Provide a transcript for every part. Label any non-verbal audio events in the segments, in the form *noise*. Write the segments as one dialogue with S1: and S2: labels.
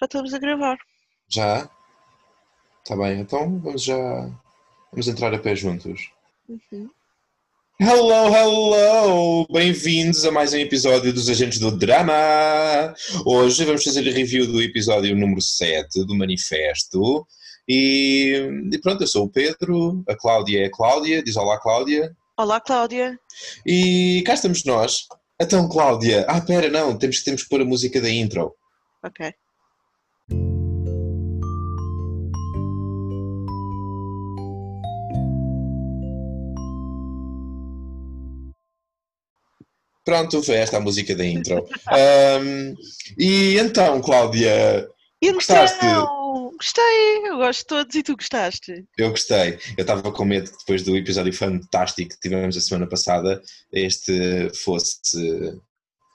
S1: Já estamos a gravar.
S2: Já? Tá bem, então vamos já. Vamos entrar a pé juntos.
S1: Uhum.
S2: Hello, hello! Bem-vindos a mais um episódio dos Agentes do Drama! Hoje vamos fazer a review do episódio número 7 do Manifesto. E, e pronto, eu sou o Pedro, a Cláudia é a Cláudia, diz olá Cláudia.
S1: Olá, Cláudia.
S2: E cá estamos nós. Então, Cláudia, ah, pera, não, temos, temos que pôr a música da intro.
S1: Ok.
S2: Pronto, foi esta a música da intro. *laughs* Ahm, e então, Cláudia, Gostaste?
S1: Então, gostei. Eu gosto de todos e tu gostaste.
S2: eu gostei. Eu estava com medo que depois do episódio fantástico que tivemos a semana passada, este fosse,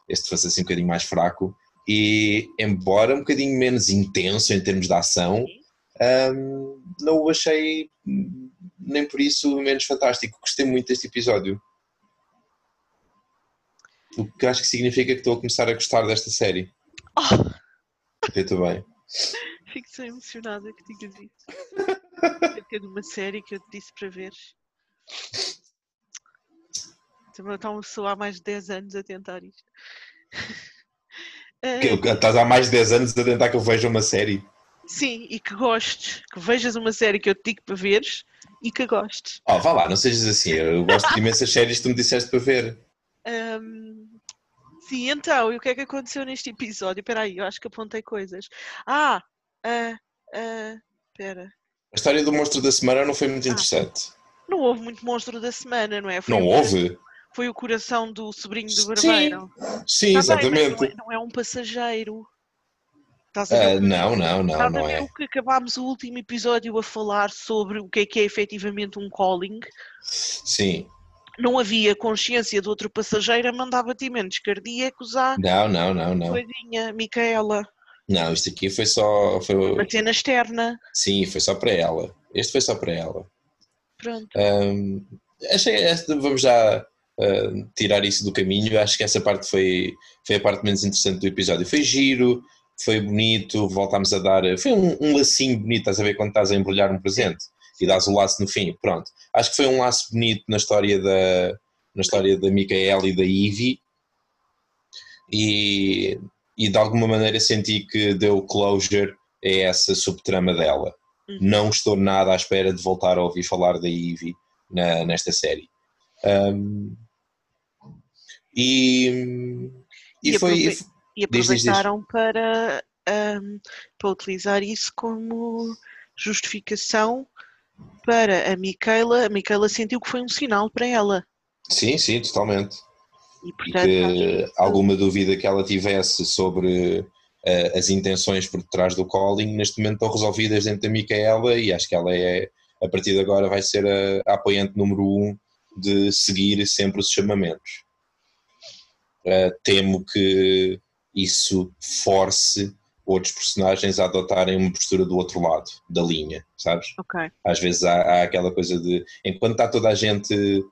S2: este fosse assim um bocadinho mais fraco. E, embora um bocadinho menos intenso em termos de ação, ahm, não o achei nem por isso menos fantástico. Gostei muito deste episódio. O que acho que significa que estou a começar a gostar desta série.
S1: Oh,
S2: Eu bem.
S1: fico tão emocionada que digas isso. *laughs* Acerca de uma série que eu te disse para veres. Também está uma pessoa há mais de 10 anos a tentar isto.
S2: Estás há mais de 10 anos a tentar que eu veja uma série.
S1: sim, e que gostes. Que vejas uma série que eu te digo para veres e que gostes.
S2: Oh, vá lá, não sejas assim. Eu gosto de imensas *laughs* séries que tu me disseste para ver.
S1: Ahm, sim, então, e o que é que aconteceu neste episódio? Espera aí, eu acho que apontei coisas. Ah, ah, ah, espera.
S2: A história do monstro da semana não foi muito
S1: Ah.
S2: interessante.
S1: Não houve muito monstro da semana, não é? Foi
S2: Não houve?
S1: Foi o coração do sobrinho do
S2: Sim,
S1: barbeiro.
S2: Sim,
S1: Tá bem,
S2: exatamente.
S1: mas não, é, não é um passageiro. Estás a ver, que-
S2: não, não, não, não é.
S1: o que acabámos o último episódio a falar sobre o que é que é efetivamente um calling.
S2: Sim.
S1: Não havia consciência de outro passageiro a mandar batimentos cardíacos à
S2: Não, não, não, não.
S1: coisinha, Micaela.
S2: Não, isto aqui foi só. Foi,
S1: Uma cena externa.
S2: sim, foi só para ela. Este foi só para ela.
S1: Pronto.
S2: Ahm, achei vamos já ah, tirar isso do caminho. Acho que essa parte foi, foi a parte menos interessante do episódio. Foi giro, foi bonito, voltámos a dar. Foi um, um lacinho bonito, estás a ver quando estás a embrulhar um presente e dás o laço no fim. Pronto. Acho que foi um laço bonito na história da, na história da Micaela e da Ivy. E, e de alguma maneira senti que deu closure a essa subtrama dela.
S1: Uhum.
S2: Não estou nada à espera de voltar a ouvir falar da Ivy na- nesta série. Um, e, e,
S1: E
S2: foi.
S1: aprove- E
S2: Diz, diz, diz.
S1: aproveitaram para, ahm, para utilizar isso como justificação para a Micaela. A Micaela sentiu que foi um sinal para ela.
S2: Sim, sim, totalmente.
S1: E
S2: E
S1: portanto,
S2: que
S1: acho isso-
S2: alguma dúvida que ela tivesse sobre eh, as intenções por detrás do calling, neste momento estão resolvidas dentro da Micaela e acho que ela é, a partir de agora, vai ser a, a apoiante número um de seguir sempre os chamamentos. Eh, temo que isso force outros personagens a adotarem uma postura do outro lado da linha, sabes?
S1: Ok.
S2: Às vezes há, há aquela coisa de enquanto está toda a gente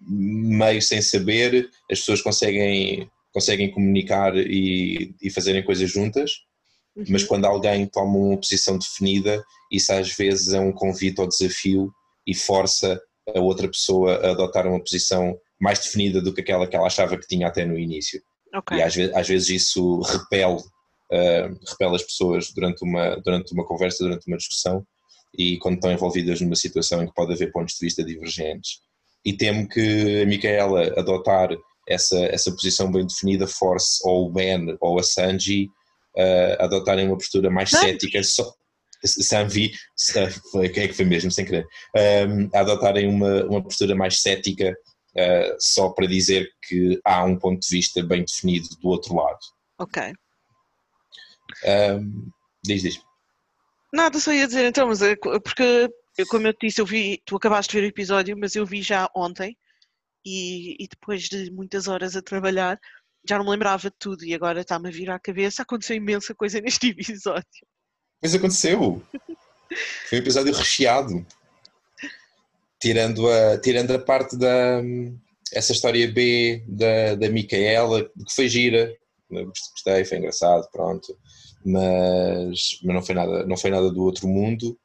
S2: meio sem saber, as pessoas conseguem, conseguem comunicar e, e fazerem coisas juntas,
S1: Uhum.
S2: mas quando alguém toma uma posição definida, isso às vezes é um convite ao desafio e força a outra pessoa a adotar uma posição mais definida do que aquela que ela achava que tinha até no início.
S1: Ok.
S2: E às vezes, às vezes isso repele, ah, repele as pessoas durante uma, durante uma conversa, durante uma discussão e quando estão envolvidas numa situação em que pode haver pontos de vista divergentes. E temo que a Micaela adotar essa, essa posição bem definida force ou o Ben ou a Sanji ah, a adotarem uma postura mais cética, só, Sanvi, quem é que foi mesmo, sem querer, um, a adotarem uma, uma postura mais cética uh, só para dizer que há um ponto de vista bem definido do outro lado.
S1: Ok.
S2: Um, diz, diz.
S1: Nada, só ia dizer então, mas co- porque, eu- como eu te disse, eu vi, tu acabaste de ver o episódio, mas eu vi já ontem e, e depois de muitas horas a trabalhar, já não me lembrava de tudo e agora está-me a vir à cabeça. Aconteceu imensa coisa *laughs* neste episódio.
S2: Mas aconteceu. *laughs* Foi um episódio recheado. Tirando a, tirando a parte da. Essa história B da, da Micaela, que foi gira. gostei, foi engraçado, pronto, mas, mas não, foi nada, não foi nada do outro mundo.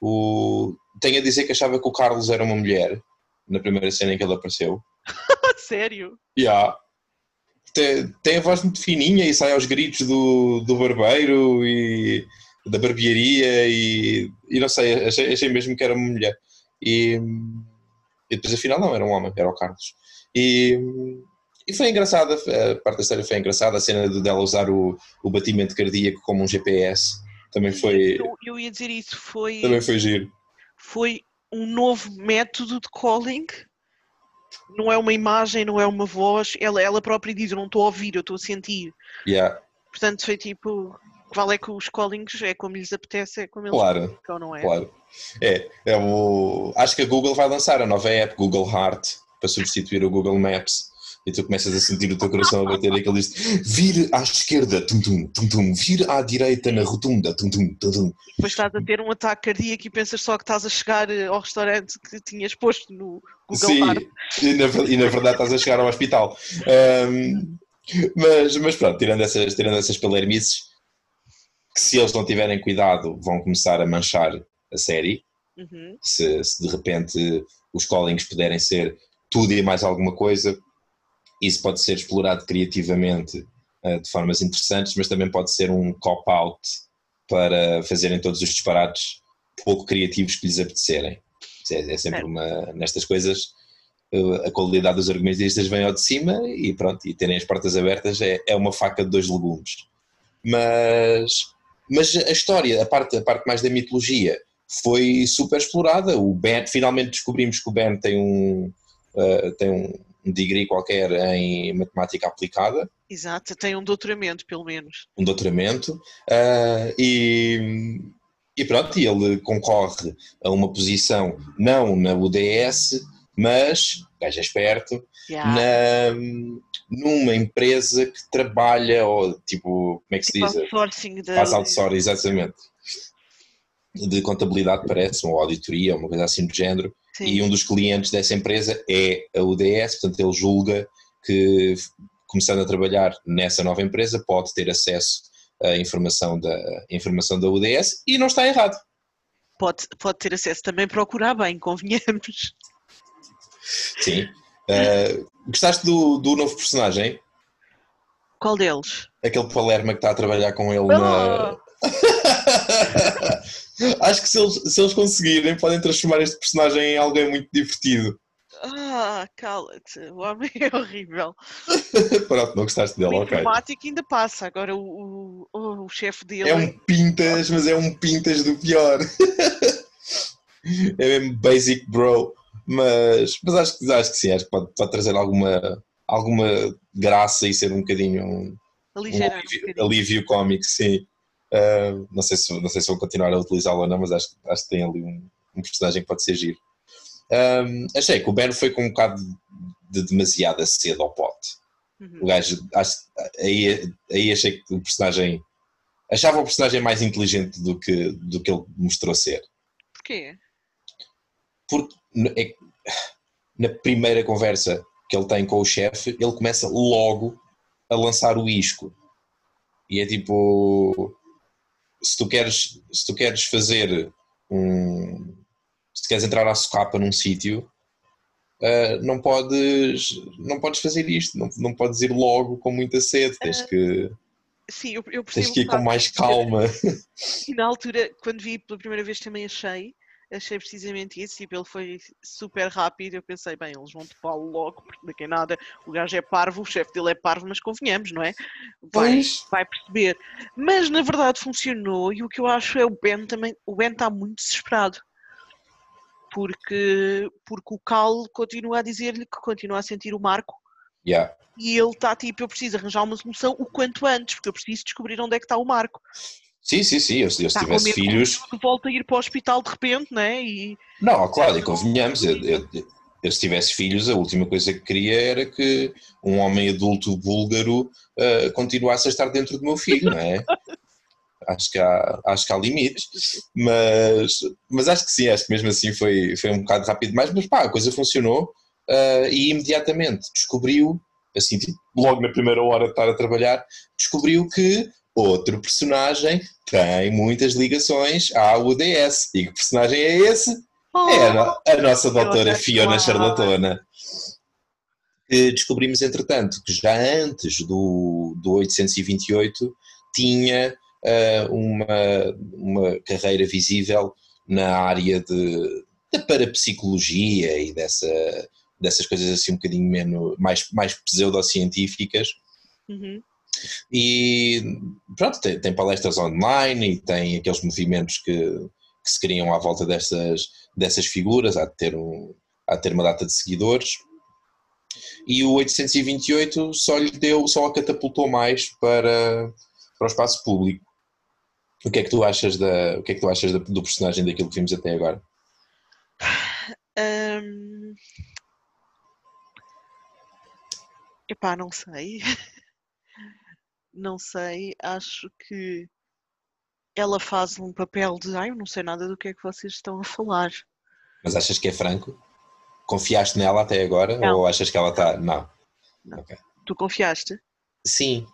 S2: O, tenho a dizer que achava que o Carlos era uma mulher na primeira cena em que ele apareceu. *laughs*
S1: Sério?
S2: Yeah. Tem, tem a voz muito fininha e sai aos gritos do, do barbeiro e da barbearia e, e não sei, achei, achei mesmo que era uma mulher. E, e depois afinal não, era um homem, era o Carlos. E, e foi engraçada, a parte da história foi engraçada, a cena de dela usar o, o batimento cardíaco como um GPS também foi.
S1: Eu, eu ia dizer isso, foi.
S2: Também foi giro.
S1: Foi um novo método de calling. Não é uma imagem, não é uma voz. Ela, ela própria diz: Eu não estou a ouvir, eu estou a sentir.
S2: Yeah.
S1: Portanto, foi tipo. Vale é que os callings é como lhes apetece, é como eles
S2: Claro,
S1: ficam, não é?
S2: claro. É, é o... acho que a Google vai lançar a nova app, Google Heart, para substituir o Google Maps. E tu começas a sentir o teu coração a bater e aquele diz vir à esquerda, tum tum, tum tum, vir à direita na rotunda, tum tum, tum tum.
S1: Depois estás a ter um ataque cardíaco e pensas só que estás a chegar eh, ao restaurante que tinhas posto no Google
S2: Sim, e na, e na verdade estás a chegar ao hospital. Ahm, mas, mas pronto, tirando essas, tirando essas palermices, que se eles não tiverem cuidado vão começar a manchar a série.
S1: Uhum.
S2: Se, se de repente os callings puderem ser tudo e mais alguma coisa, isso pode ser explorado criativamente eh, de formas interessantes, mas também pode ser um cop-out para fazerem todos os disparates pouco criativos que lhes apetecerem. É, é sempre
S1: Certo.
S2: uma. Nestas coisas, eh, a qualidade dos argumentistas vem ao de cima e pronto, e terem as portas abertas é, é uma faca de dois legumes. Mas, mas a história, a parte, a parte mais da mitologia, foi super explorada. O Ben, finalmente descobrimos que o Ben tem um, eh, tem um, degree qualquer em matemática aplicada
S1: Exato, tem um doutoramento, pelo menos.
S2: um doutoramento ah, e, e pronto, ele concorre a uma posição não na UDS, mas, gajo é esperto,
S1: Yeah.
S2: na, numa empresa que trabalha, ou tipo, como é que se
S1: Tipo
S2: diz?
S1: outsourcing da.
S2: Faz outsourcing, exatamente. De contabilidade, parece, ou auditoria, uma coisa assim do género.
S1: Sim.
S2: E um dos clientes dessa empresa é a UDS, portanto ele julga que começando a trabalhar nessa nova empresa pode ter acesso à informação da, à informação da UDS e não está errado.
S1: Pode, pode ter acesso também procurar bem, convenhamos.
S2: Sim. Uh, gostaste do, do novo personagem?
S1: Qual deles?
S2: Aquele Palerma que está a trabalhar com ele na.
S1: Ah! *laughs*
S2: Acho que se eles, se eles conseguirem, podem transformar este personagem em alguém muito divertido.
S1: Ah, cala-te, o homem é horrível. *laughs*
S2: Pronto, não gostaste dele,
S1: o
S2: ok.
S1: informático ainda passa, agora o, o, o chefe dele.
S2: É um pintas, mas é um pintas do pior. *laughs* é mesmo basic bro. Mas, mas acho, que- acho que sim, acho que pode, pode trazer alguma, alguma graça e ser um bocadinho um, um
S1: aligerar um
S2: alívio, alívio cómico, sim. Ah, não, sei se, não sei se vou continuar a utilizá-lo ou não, mas acho, acho que tem ali um, um personagem que pode ser giro. Ah, achei que o Ben foi com um bocado de demasiada cedo ao pote.
S1: Uhum.
S2: O gajo, acho, aí, aí achei que o personagem. Achava o personagem mais inteligente do que, do que ele mostrou ser.
S1: Porquê?
S2: Porque é- na primeira conversa que ele tem com o chefe, ele começa logo a lançar o isco. E é tipo. Se tu queres, se tu queres fazer um. Se queres entrar à socapa num sítio, ah, não, podes, não podes fazer isto, não, não podes ir logo com muita sede, tens que,
S1: Sim, eu, eu
S2: tens
S1: percebo.
S2: que ir com mais calma. *laughs*
S1: E na altura, quando vi pela primeira vez, também achei. Achei precisamente isso. Tipo, ele foi super rápido. Eu pensei, bem, eles vão topá-lo logo, porque daqui a nada o gajo é parvo, o chefe dele é parvo, mas convenhamos, não é? Vai,
S2: Pois.
S1: vai perceber. Mas na verdade funcionou e o que eu acho é o Ben também. O Ben está muito desesperado. Porque, porque o Cal continua a dizer-lhe que continua a sentir o Marco
S2: Yeah.
S1: e ele está tipo, eu preciso arranjar uma solução o quanto antes, porque eu preciso descobrir onde é que está o Marco.
S2: Sim, sim, sim. Eu, se eu
S1: com
S2: tivesse filhos.
S1: que volta a ir para o hospital de repente, né? E
S2: Não, claro, e convenhamos, eu, eu- eu se tivesse filhos, a última coisa que queria era que um homem adulto búlgaro ah, continuasse a estar dentro do meu filho, não é? *laughs* Acho que há, acho que há limites, mas, mas acho que sim, acho que mesmo assim foi, foi um bocado rápido demais, mas pá, a coisa funcionou ah, e imediatamente descobriu assim, tipo, logo na primeira hora de estar a trabalhar, descobriu que outro personagem tem muitas ligações à UDS. E que personagem é esse? Oh, é a, no a nossa doutora Fiona Charlatona. Descobrimos, entretanto, que já antes do, do 828 tinha uh, uma, uma carreira visível na área de, da parapsicologia e dessa, dessas coisas assim um bocadinho menos, mais, mais pseudocientíficas. Uhum. E pronto, tem, tem, palestras online e tem aqueles movimentos que, que se criam à volta dessas, dessas figuras, há de, ter um, há de ter uma data de seguidores. E o 828 só lhe deu, só a catapultou mais para, para o espaço público. O que é que tu achas, da, o que é que tu achas do personagem daquilo que vimos até agora? Um...
S1: Epá, não sei. *laughs* não sei. Acho que ela faz um papel de ai, eu não sei nada do que é que vocês estão a falar.
S2: Mas achas que é franco? Confiaste nela até agora? Não. Ou achas que ela está. Não.
S1: não. Okay. Tu confiaste?
S2: Sim.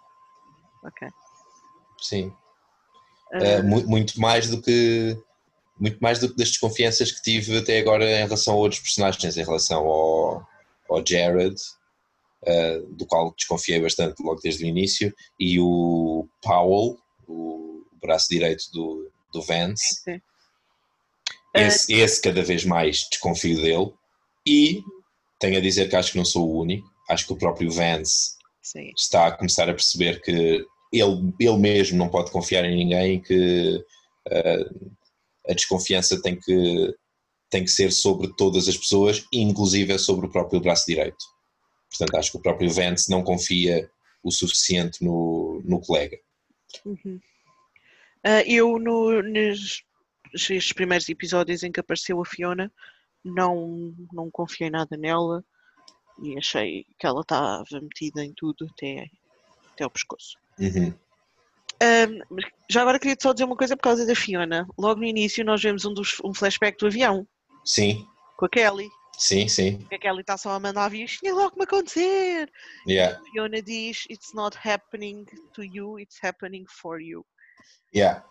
S1: Ok.
S2: Sim. Uh, muito mais do que muito mais do que das desconfianças que tive até agora em relação a outros personagens, em relação ao, ao Jared, uh, do qual desconfiei bastante logo desde o início, e o Powell, o braço direito do, do Vance. Sim, sim. Esse, uh, esse cada vez mais desconfio dele, e tenho a dizer que acho que não sou o único, acho que o próprio Vance sim. está a começar a perceber que ele, ele mesmo não pode confiar em ninguém, que uh, a desconfiança tem que, tem que ser sobre todas as pessoas, inclusive sobre o próprio braço direito. Portanto, acho que o próprio Vance não confia o suficiente no, no colega.
S1: Uhum. Uh, eu, no, nos, nos primeiros episódios em que apareceu a Fiona, não, não confiei nada nela e achei que ela estava metida em tudo até, até o pescoço. Uhum. Um, já agora queria só dizer uma coisa por causa da Fiona. Logo no início nós vemos um, dos, um flashback do avião.
S2: Sim.
S1: Com a Kelly.
S2: Sim, sim.
S1: A Kelly está só a mandar aviões, tinha logo me acontecer.
S2: Yeah.
S1: A Fiona diz, it's not happening to you, it's happening for you.
S2: Yeah.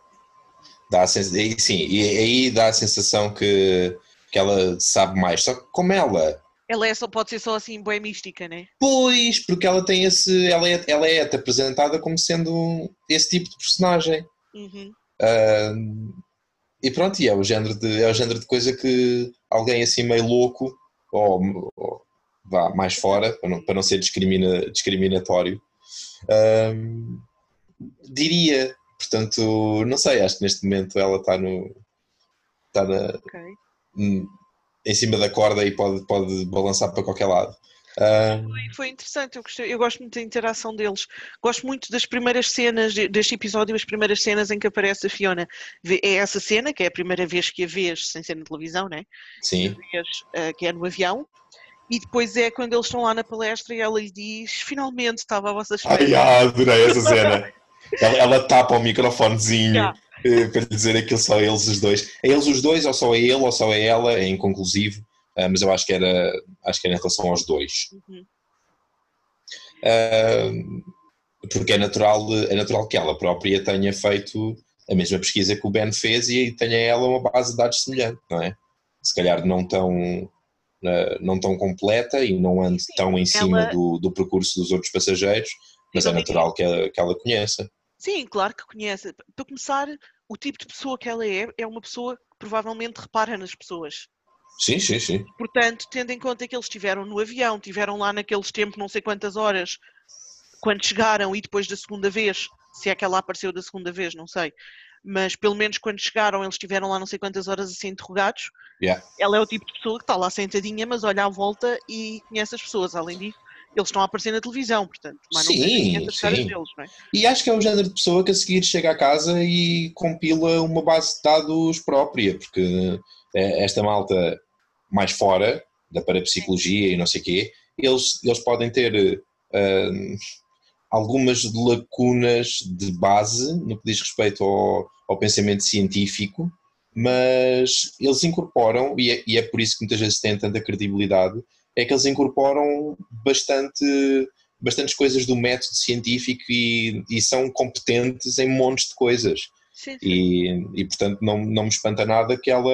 S2: Dá a sens... Sim, e aí dá a sensação que, que ela sabe mais. Só que como ela
S1: ela é só, pode ser só assim, boa mística, né?
S2: Pois, porque ela tem esse. Ela é, ela é apresentada como sendo esse tipo de personagem. Uhum. Uh, e pronto, e é o, género de, é o género de coisa que alguém assim meio louco, ou, ou vá mais fora, para não, para não ser discrimina, discriminatório, uh, diria. Portanto, não sei, acho que neste momento ela está no. Está na, okay em cima da corda e pode, pode balançar para qualquer lado.
S1: Foi, foi, interessante, eu, gostei, eu, gosto muito da interação deles. Gosto muito das primeiras cenas deste episódio, as primeiras cenas em que aparece a Fiona. É essa cena, que é a primeira vez que a vês sem ser na televisão, né?
S2: Sim.
S1: Vês, uh, que é no avião. E depois é quando eles estão lá na palestra e ela lhe diz: Finalmente estava a vossa espera.
S2: Ai, ah, adorei essa cena. *laughs* ela, ela tapa o microfonezinho. Yeah. Para dizer aquilo só eles os dois. É eles os dois, ou só é ele, ou só é ela, é inconclusivo, uh, mas eu acho que era, acho que era em relação aos dois. Uhum. Uh, porque é natural, é natural que ela própria tenha feito a mesma pesquisa que o Ben fez e tenha ela uma base de dados semelhante, não é? Se calhar não tão, não tão completa e não ande Sim, tão em cima ela... do, do percurso dos outros passageiros, mas é natural que ela, que ela conheça.
S1: Sim, claro que conhece. Para começar, o tipo de pessoa que ela é, é uma pessoa que provavelmente repara nas pessoas.
S2: Sim, sim, sim.
S1: Portanto, tendo em conta que eles estiveram no avião, estiveram lá naqueles tempos, não sei quantas horas, quando chegaram e depois da segunda vez, se é que ela apareceu da segunda vez, não sei. Mas pelo menos quando chegaram, eles estiveram lá não sei quantas horas a ser interrogados.
S2: Yeah.
S1: Ela é o tipo de pessoa que está lá sentadinha, mas olha à volta e conhece as pessoas. Além disso, eles estão a aparecer na televisão, portanto, mas não sim, deles, não é?
S2: E acho que é o género de pessoa que a seguir chega a casa e compila uma base de dados própria, porque é, esta malta mais fora da parapsicologia e não sei o quê, eles, eles podem ter uh, algumas lacunas de base no que diz respeito ao, ao pensamento científico, mas eles incorporam, e é, e é por isso que muitas vezes têm tanta credibilidade, é que eles incorporam bastante bastantes coisas do método científico e, e são competentes em montes de coisas.
S1: Sim, sim.
S2: E, e portanto não, não me espanta nada que ela,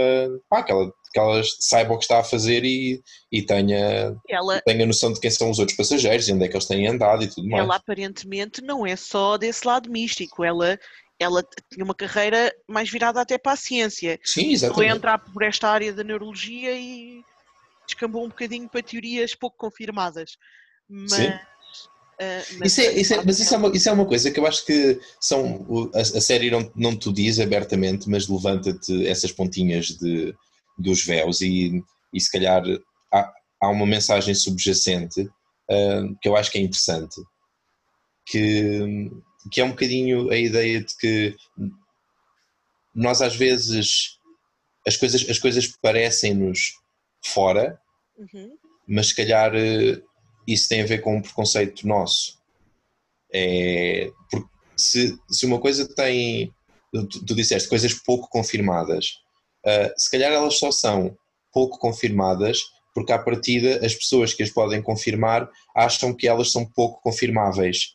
S2: pá, que ela, que ela saiba o que está a fazer e, e tenha,
S1: Ela,
S2: tenha noção de quem são os outros passageiros e onde é que eles têm andado e tudo mais.
S1: ela aparentemente não é só desse lado místico, ela, ela tinha uma carreira mais virada até para a ciência.
S2: Sim,
S1: Foi
S2: exatamente.
S1: entrar por esta área da neurologia e descambou um bocadinho para teorias pouco confirmadas. Mas,
S2: Sim.
S1: Ah, mas,
S2: Isso é, isso é- mas isso é, uma, isso é uma coisa que eu acho que são, a, a série não, não te diz abertamente, mas levanta-te essas pontinhas de, dos véus e, e se calhar há, há uma mensagem subjacente ah, que eu acho que é interessante, que, que é um bocadinho a ideia de que nós às vezes as coisas, as coisas parecem-nos fora,
S1: Uhum.
S2: mas se calhar eh, isso tem a ver com um preconceito nosso. É, porque se, se uma coisa tem, tu, tu disseste, coisas pouco confirmadas, ah, se calhar elas só são pouco confirmadas porque à partida as pessoas que as podem confirmar acham que elas são pouco confirmáveis.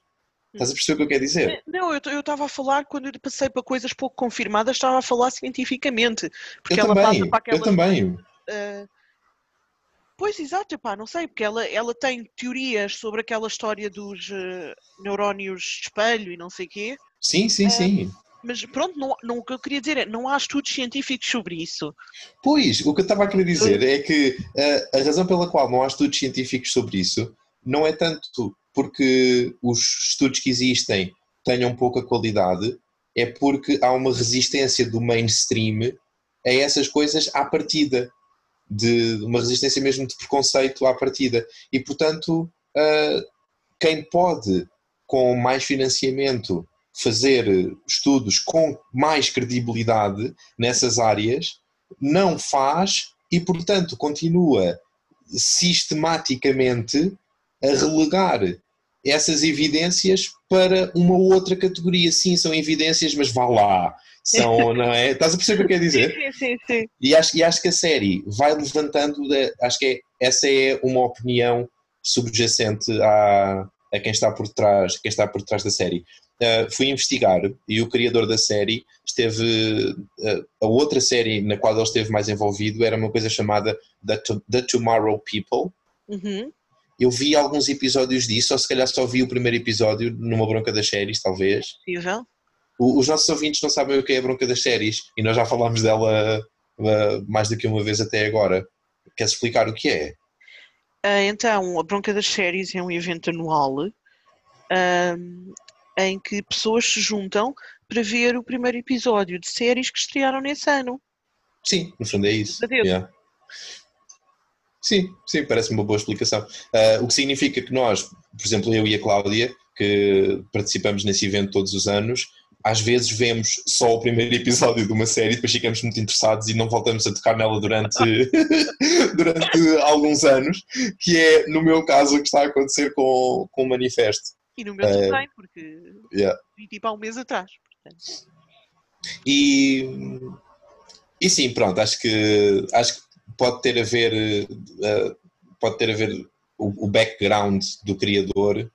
S2: Estás a perceber o que eu quero dizer?
S1: Não, eu estava a falar, quando eu passei para coisas pouco confirmadas, estava a falar cientificamente. Porque
S2: Eu
S1: ela passa
S2: também,
S1: para aquela.
S2: eu também.
S1: ah, pois, exato, pá, não sei, porque ela, ela tem teorias sobre aquela história dos ah, neurónios de espelho e não sei quê,
S2: Sim, sim,
S1: É.
S2: sim.
S1: mas pronto, não, não, o que eu queria dizer é não há estudos científicos sobre isso.
S2: Pois, o que eu estava a querer dizer é que uh, a razão pela qual não há estudos científicos sobre isso não é tanto porque os estudos que existem tenham pouca qualidade, é porque há uma resistência do mainstream a essas coisas à partida, de uma resistência mesmo de preconceito à partida. E, portanto, uh, quem pode, com mais financiamento, fazer estudos com mais credibilidade nessas áreas, não faz e, portanto, continua sistematicamente a relegar essas evidências para uma outra categoria. Sim, são evidências, mas vá lá. São, não é? Estás a perceber o que eu quero dizer?
S1: Sim, sim, sim.
S2: E acho, e acho que a série vai levantando, de- acho que é- essa é uma opinião subjacente à, a quem está por trás, quem está por trás da série. Uh, fui investigar e o criador da série esteve, uh, a outra série na qual ele esteve mais envolvido era uma coisa chamada The, To- The Tomorrow People.
S1: Uhum.
S2: Eu vi alguns episódios disso, ou se calhar só vi o primeiro episódio numa bronca das séries, talvez.
S1: Possível.
S2: O- Os nossos ouvintes não sabem o que é a bronca das séries e nós já falámos dela uh, mais do que uma vez até agora. Queres explicar o que é?
S1: Ah, então, a Bronca das Séries é um evento anual ahm, em que pessoas se juntam para ver o primeiro episódio de séries que estrearam nesse ano.
S2: Sim, no fundo é isso.
S1: Adeus.
S2: Yeah. Sim, sim, parece uma boa explicação. Uh, o que significa que nós, por exemplo, eu e a Cláudia, que participamos nesse evento todos os anos, às vezes vemos só o primeiro episódio de uma série, depois ficamos muito interessados e não voltamos a tocar nela durante, *laughs* durante alguns anos, que é, no meu caso, o que está a acontecer com, com o Manifesto.
S1: E no meu
S2: Ah,
S1: também, porque
S2: Yeah.
S1: vi tipo há um mês atrás. Portanto,
S2: E, e sim, pronto, acho que, acho que pode ter a ver, eh, pode ter a ver o, o background do criador,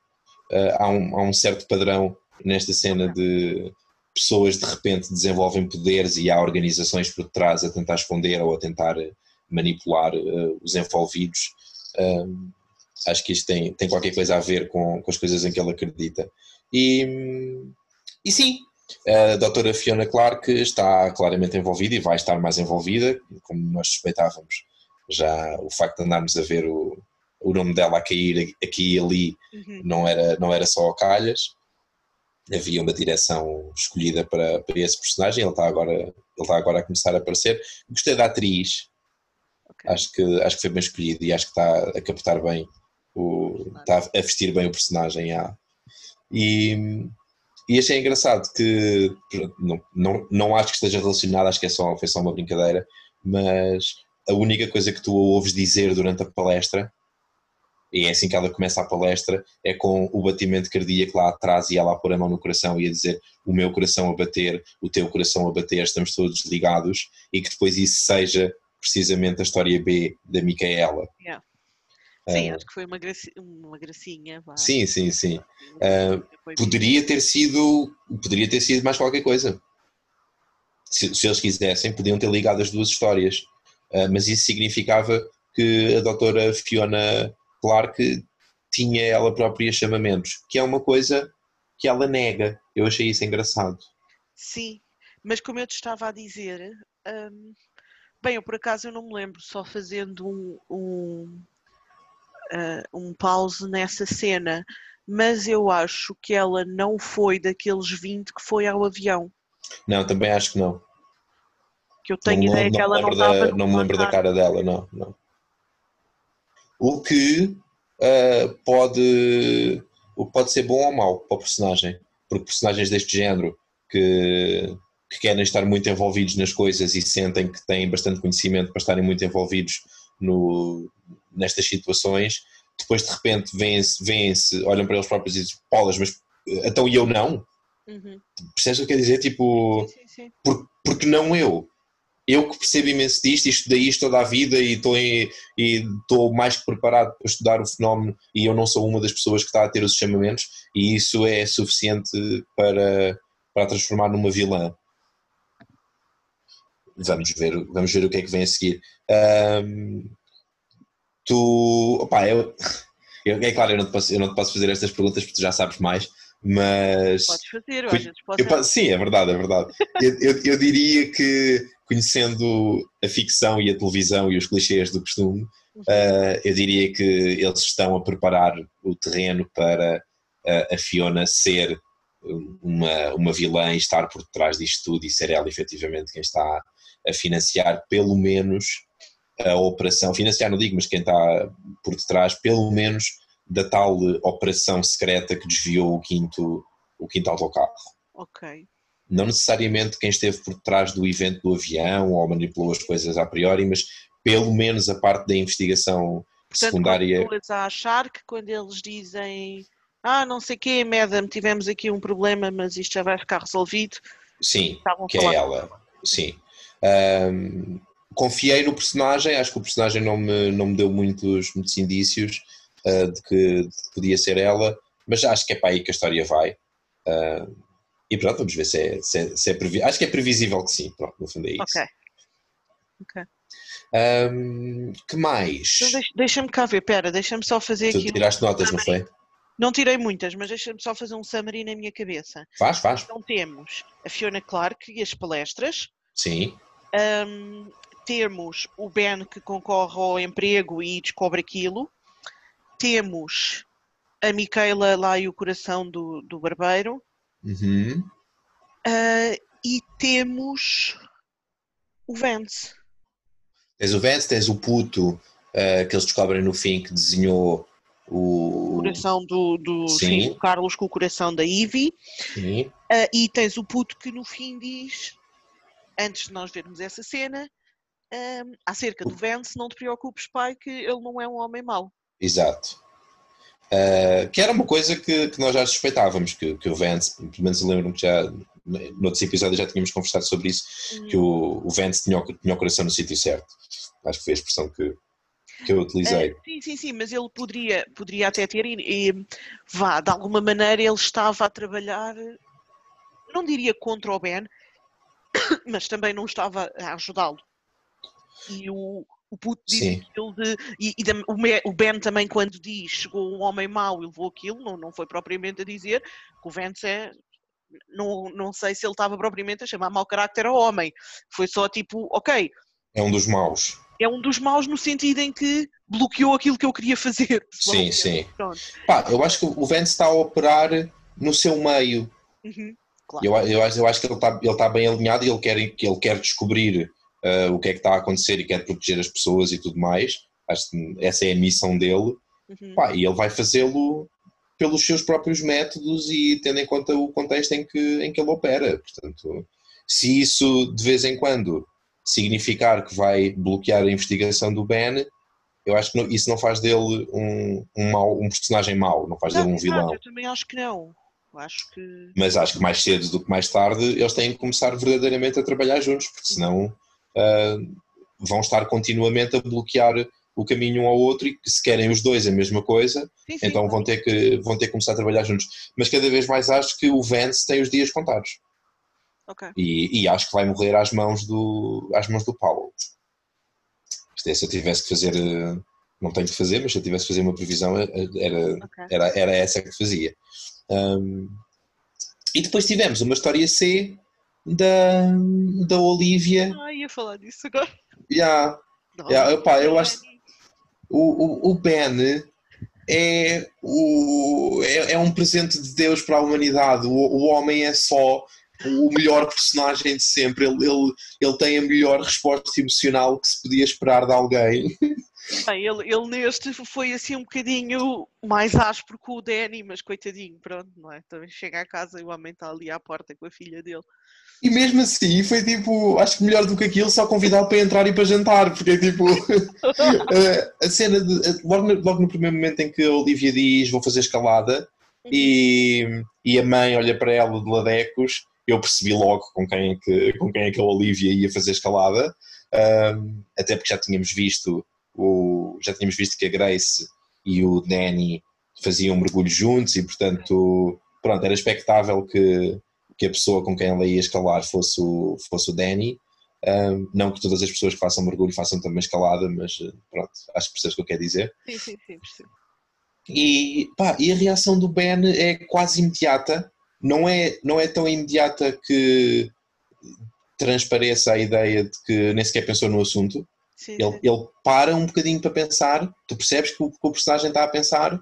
S2: eh, há, um, há um certo padrão nesta cena de pessoas de repente desenvolvem poderes e há organizações por trás a tentar esconder ou a tentar manipular eh, os envolvidos. Um, acho que isto tem, tem qualquer coisa a ver com, com as coisas em que ele acredita. E, e sim, a doutora Fiona Clark está claramente envolvida e vai estar mais envolvida, como nós suspeitávamos. Já o facto de andarmos a ver o, o nome dela a cair aqui e ali
S1: uhum.
S2: não era, não era só a calhas. Havia uma direção escolhida para, para esse personagem, ele está, agora, ele está agora a começar a aparecer. Gostei da atriz,
S1: Ok.
S2: acho que, acho que foi bem escolhido e acho que está a captar bem, o, está a vestir bem o personagem. ah. E, e achei engraçado que não, não, não acho que esteja relacionado, acho que é só, foi só uma brincadeira, mas a única coisa que tu ouves dizer durante a palestra, e é assim que ela começa a palestra, é com o batimento cardíaco lá atrás e ela a pôr a mão no coração e a dizer o meu coração a bater, o teu coração a bater, estamos todos ligados, e que depois isso seja precisamente a história B da Micaela.
S1: Sim,
S2: Uh,
S1: acho que foi uma, graci uma gracinha.
S2: sim, sim, sim. Uh, Poderia ter sido, poderia ter sido mais qualquer coisa. Se, se eles quisessem, podiam ter ligado as duas histórias. Uh, mas isso significava que a doutora Fiona Clark tinha ela própria chamamentos, que é uma coisa que ela nega. Eu achei isso engraçado.
S1: Sim, mas como eu te estava a dizer, hum, bem, eu por acaso eu não me lembro, só fazendo um, um, ah, um pause nessa cena, mas eu acho que ela não foi daqueles 20 que foi ao avião.
S2: Não, também acho que não.
S1: Que eu tenho
S2: não,
S1: ideia
S2: não
S1: que ela não
S2: lembro
S1: estava.
S2: não me lembro da cara dela, não, não. O que ah, pode, o que pode ser bom ou mau para o personagem, porque personagens deste género que, que querem estar muito envolvidos nas coisas e sentem que têm bastante conhecimento para estarem muito envolvidos no, nestas situações, depois de repente vêm-se, vêm-se, olham para eles próprios e dizem, Polas, mas eh, então e eu não?
S1: Uhum.
S2: Percebes o que quer dizer? Tipo,
S1: Sim, sim.
S2: por, porque não eu? Eu que percebo imenso disto e estudei isto toda a vida e estou, em- e estou mais que preparado para estudar o fenómeno e eu não sou uma das pessoas que está a ter os chamamentos e isso é suficiente para, para transformar numa vilã. Vamos ver, vamos ver o que é que vem a seguir. Ahm, tu, opá, eu, eu- é claro, eu não, te posso, eu não te posso fazer estas perguntas porque tu já sabes mais, mas
S1: Podes fazer, eu às vezes posso.
S2: eu pa- sim, é verdade, é verdade. Eu, eu- eu diria que, conhecendo a ficção e a televisão e os clichês do costume, eh, eu diria que eles estão a preparar o terreno para eh, a Fiona ser uma, uma vilã e estar por detrás disto tudo e ser ela efetivamente quem está a financiar pelo menos a operação, financiar não digo, mas quem está por detrás pelo menos da tal operação secreta que desviou o quinto, o quinto autocarro
S1: Ok.
S2: Não necessariamente quem esteve por trás do evento do avião ou manipulou as coisas a priori, mas pelo menos a parte da investigação
S1: Portanto,
S2: secundária.
S1: continuas a achar que quando eles dizem ah, não sei o quê, madam, tivemos aqui um problema, mas isto já vai ficar resolvido,
S2: Sim, que é ela. Sim. Ahm, confiei no personagem, acho que o personagem não me, não me deu muitos, muitos indícios ah, de, que, de que podia ser ela, mas acho que é para aí que a história vai. Ah, e pronto, vamos ver se é, se é, se é previ- Acho que é previsível que sim, pronto, no fundo é isso.
S1: Ok.
S2: Ahm, que mais?
S1: Então deixa- deixa-me cá ver, pera, deixa-me só fazer
S2: Tu
S1: aqui. um-
S2: tiraste notas, não foi?
S1: Não tirei muitas, mas deixa-me só fazer um summary na minha cabeça.
S2: Faz, faz.
S1: Então temos a Fiona Clark e as palestras,
S2: Sim,
S1: Ahm, temos o Ben que concorre ao emprego e descobre aquilo, temos a Micaela lá e o coração do, do barbeiro,
S2: Uhum.
S1: ah, e temos o Vance.
S2: Tens o Vance, tens o puto eh, que eles descobrem no fim que desenhou
S1: O
S2: o.
S1: coração do, do
S2: Sim.
S1: sim, o Carlos com o coração da Ivy.
S2: Sim.
S1: Ah, e tens o puto que no fim diz, antes de nós vermos essa cena, ahm, acerca do Vance, não te preocupes, pai, que ele não é um homem mau.
S2: Exato. Eh, que era uma coisa que, que nós já suspeitávamos, que, que o Vance, pelo menos eu lembro-me que já noutros episódios já tínhamos conversado sobre isso, que o, o Vance tinha o, tinha o coração no sítio certo. Acho que foi a expressão que, que eu utilizei.
S1: Ah, sim, sim, sim, mas ele poderia, poderia até ter, e, e, vá, de alguma maneira ele estava a trabalhar, não diria contra o Ben, *coughs* mas também não estava a ajudá-lo. E o, o puto diz
S2: Sim.
S1: aquilo de. E, e da- o, Ben também, quando diz chegou um homem mau e levou aquilo, não, não foi propriamente a dizer que o Vance é. Não, não sei se ele estava propriamente a chamar mau carácter ao homem. Foi só tipo, ok,
S2: É um dos maus.
S1: é um dos maus no sentido em que bloqueou aquilo que eu queria fazer. *laughs*
S2: Sim, sim. Pá, eu acho que o Vance está a operar no seu meio.
S1: Uhum, claro.
S2: Eu, eu, acho, eu acho que ele está, ele está bem alinhado e ele quer, que ele quer descobrir uh, o que é que está a acontecer e quer proteger as pessoas e tudo mais. Acho que essa é a missão dele.
S1: Uhum.
S2: Pá, e ele vai fazê-lo pelos seus próprios métodos e tendo em conta o contexto em que, em que ele opera. Portanto, se isso de vez em quando significar que vai bloquear a investigação do Ben, eu acho que não- isso não faz dele um, um, mau, um personagem mau, não faz
S1: Não,
S2: dele um vilão.
S1: eu também acho que não. Acho que.
S2: Mas acho que mais cedo do que mais tarde eles têm que começar verdadeiramente a trabalhar juntos, porque senão ah, vão estar continuamente a bloquear o caminho um ao outro e que se querem os dois a mesma coisa,
S1: Sim, sim,
S2: então vão ter, que, vão ter que começar a trabalhar juntos. Mas cada vez mais acho que o Vance tem os dias contados.
S1: Ok.
S2: E, e acho que vai morrer às mãos do, às mãos do Paulo. Isto é, se eu tivesse que fazer, eh, não tenho que fazer, mas se eu tivesse que fazer uma previsão, eh, era,
S1: Ok.
S2: era, era essa que fazia. Um, e depois tivemos uma história C da, da Olivia.
S1: Ah, ia falar disso agora.
S2: Yeah,
S1: Não,
S2: yeah, epá, eu acho
S1: Dani.
S2: o, o, o Ben é, o, é, é um presente de Deus para a humanidade. O, o homem é só o melhor personagem de sempre. Ele, ele, ele tem a melhor resposta emocional que se podia esperar de alguém. *laughs*
S1: Bem, ele, ele neste foi assim um bocadinho mais áspero com o Danny, mas coitadinho, pronto, não é? Também chega à casa e o homem está ali à porta com a filha dele.
S2: E mesmo assim, foi tipo, acho que melhor do que aquilo, só convidá-lo para entrar e para jantar, porque é tipo. *laughs* eh, a cena de. Logo no, logo no primeiro momento em que a Olivia diz vou fazer escalada e, e a mãe olha para ela de ladecos, eu percebi logo com quem é que, com quem é que a Olivia ia fazer escalada, ahm, até porque já tínhamos visto o, já tínhamos visto que a Grace e o Danny faziam mergulho juntos e portanto pronto, era expectável que, que a pessoa com quem ela ia escalar fosse o, fosse o Danny. Ahm, não que todas as pessoas que façam mergulho façam também escalada, mas eh, pronto, acho que percebes o que eu quero dizer.
S1: Sim, sim, sim, percebo.
S2: E, pá, e a reação do Ben é quase imediata, não é, não é tão imediata que transpareça a ideia de que nem sequer pensou no assunto.
S1: Sim,
S2: Ele,
S1: sim.
S2: ele para um bocadinho para pensar, tu percebes que o, que o personagem está a pensar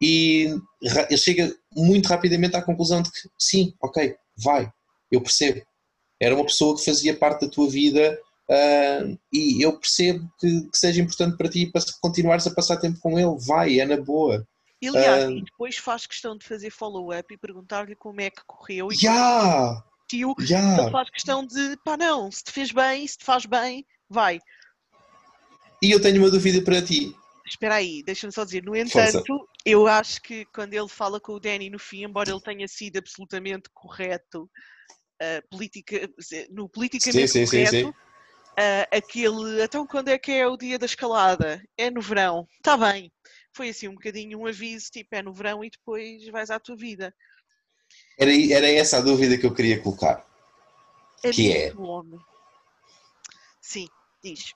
S2: e ele chega muito rapidamente à conclusão de que sim, ok, vai, eu percebo. Era uma pessoa que fazia parte da tua vida ah, e eu percebo que, que seja importante para ti para continuares a passar tempo com ele, vai, é na boa.
S1: E, aliás, e depois faz questão de fazer follow-up e perguntar-lhe como é que correu e
S2: Já!
S1: tio, ele faz questão de pá não, se te fez bem, se te faz bem, vai.
S2: E eu tenho uma dúvida para ti.
S1: Espera aí, deixa-me só dizer, no
S2: Força.
S1: entanto, eu acho que quando ele fala com o Danny no fim, embora ele tenha sido absolutamente correto, ah, politica, no politicamente
S2: Sim, sim, sim,
S1: correto, ah, aquele, então quando é que é o dia da escalada? É no verão, está bem. Foi assim um bocadinho um aviso, tipo é no verão e depois vais à tua vida.
S2: Era, era essa a dúvida que eu queria colocar. Que é?
S1: homem. Sim, diz.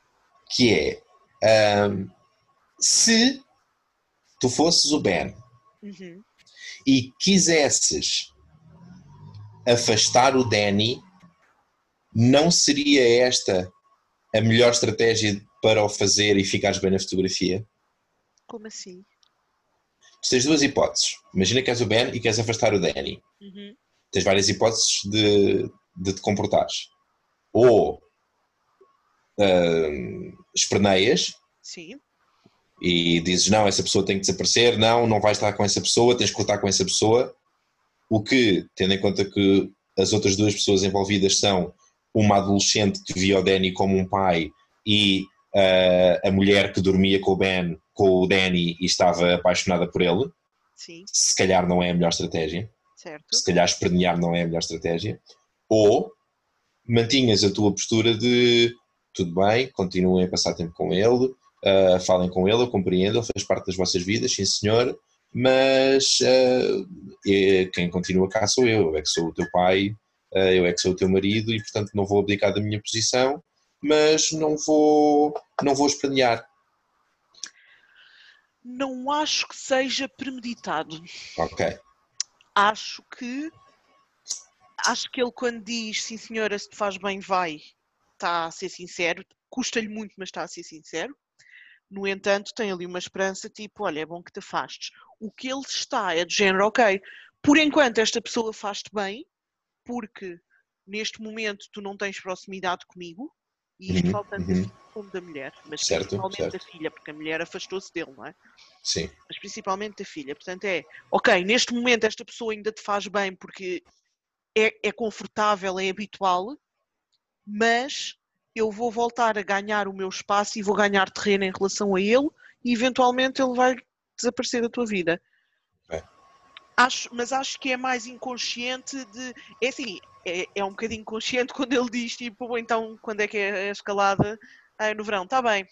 S2: que é ahm, se tu fosses o Ben
S1: Uhum.
S2: e quisesses afastar o Danny, não seria esta a melhor estratégia para o fazer e ficares bem na fotografia?
S1: Como assim?
S2: Tu tens duas hipóteses. Imagina que és o Ben e queres afastar o Danny.
S1: Uhum.
S2: Tens várias hipóteses de, de te comportares. Ou esperneias
S1: Sim,
S2: e dizes não, essa pessoa tem que desaparecer, não, não vais estar com essa pessoa, tens que cortar com essa pessoa. O que, tendo em conta que as outras duas pessoas envolvidas são uma adolescente que via o Danny como um pai e ah, a mulher que dormia com o Ben, com o Danny e estava apaixonada por ele,
S1: sim,
S2: se calhar não é a melhor estratégia
S1: certo.
S2: se calhar espernear não é a melhor estratégia, ou mantinhas a tua postura de tudo bem, continuem a passar tempo com ele, ah, falem com ele, eu compreendo, ele faz parte das vossas vidas, sim senhor, mas é- quem continua cá sou eu, eu é que sou o teu pai, ah, eu é que sou o teu marido e portanto não vou abdicar da minha posição, mas não vou, não vou espernear.
S1: Não acho que seja premeditado.
S2: Ok,
S1: Acho que acho que ele quando diz sim senhora, se te faz bem, vai, está a ser sincero, custa-lhe muito, mas está a ser sincero. No entanto, tem ali uma esperança, tipo, olha, é bom que te afastes. O que ele está é do género, ok, por enquanto esta pessoa faz-te bem, porque neste momento tu não tens proximidade comigo, e isto
S2: Uhum,
S1: fala tanto
S2: uhum.
S1: como da mulher, mas
S2: Certo,
S1: principalmente
S2: certo.
S1: da filha, porque a mulher afastou-se dele, não é?
S2: sim,
S1: mas principalmente da filha. Portanto, é ok, neste momento esta pessoa ainda te faz bem porque é, é confortável, é habitual, mas eu vou voltar a ganhar o meu espaço e vou ganhar terreno em relação a ele e eventualmente ele vai desaparecer da tua vida.
S2: É.
S1: Acho, mas acho que é mais inconsciente de. É assim, é, é um bocadinho consciente *laughs* quando ele diz tipo, "Bom, então quando é que é a escalada? Ah, no verão, está bem.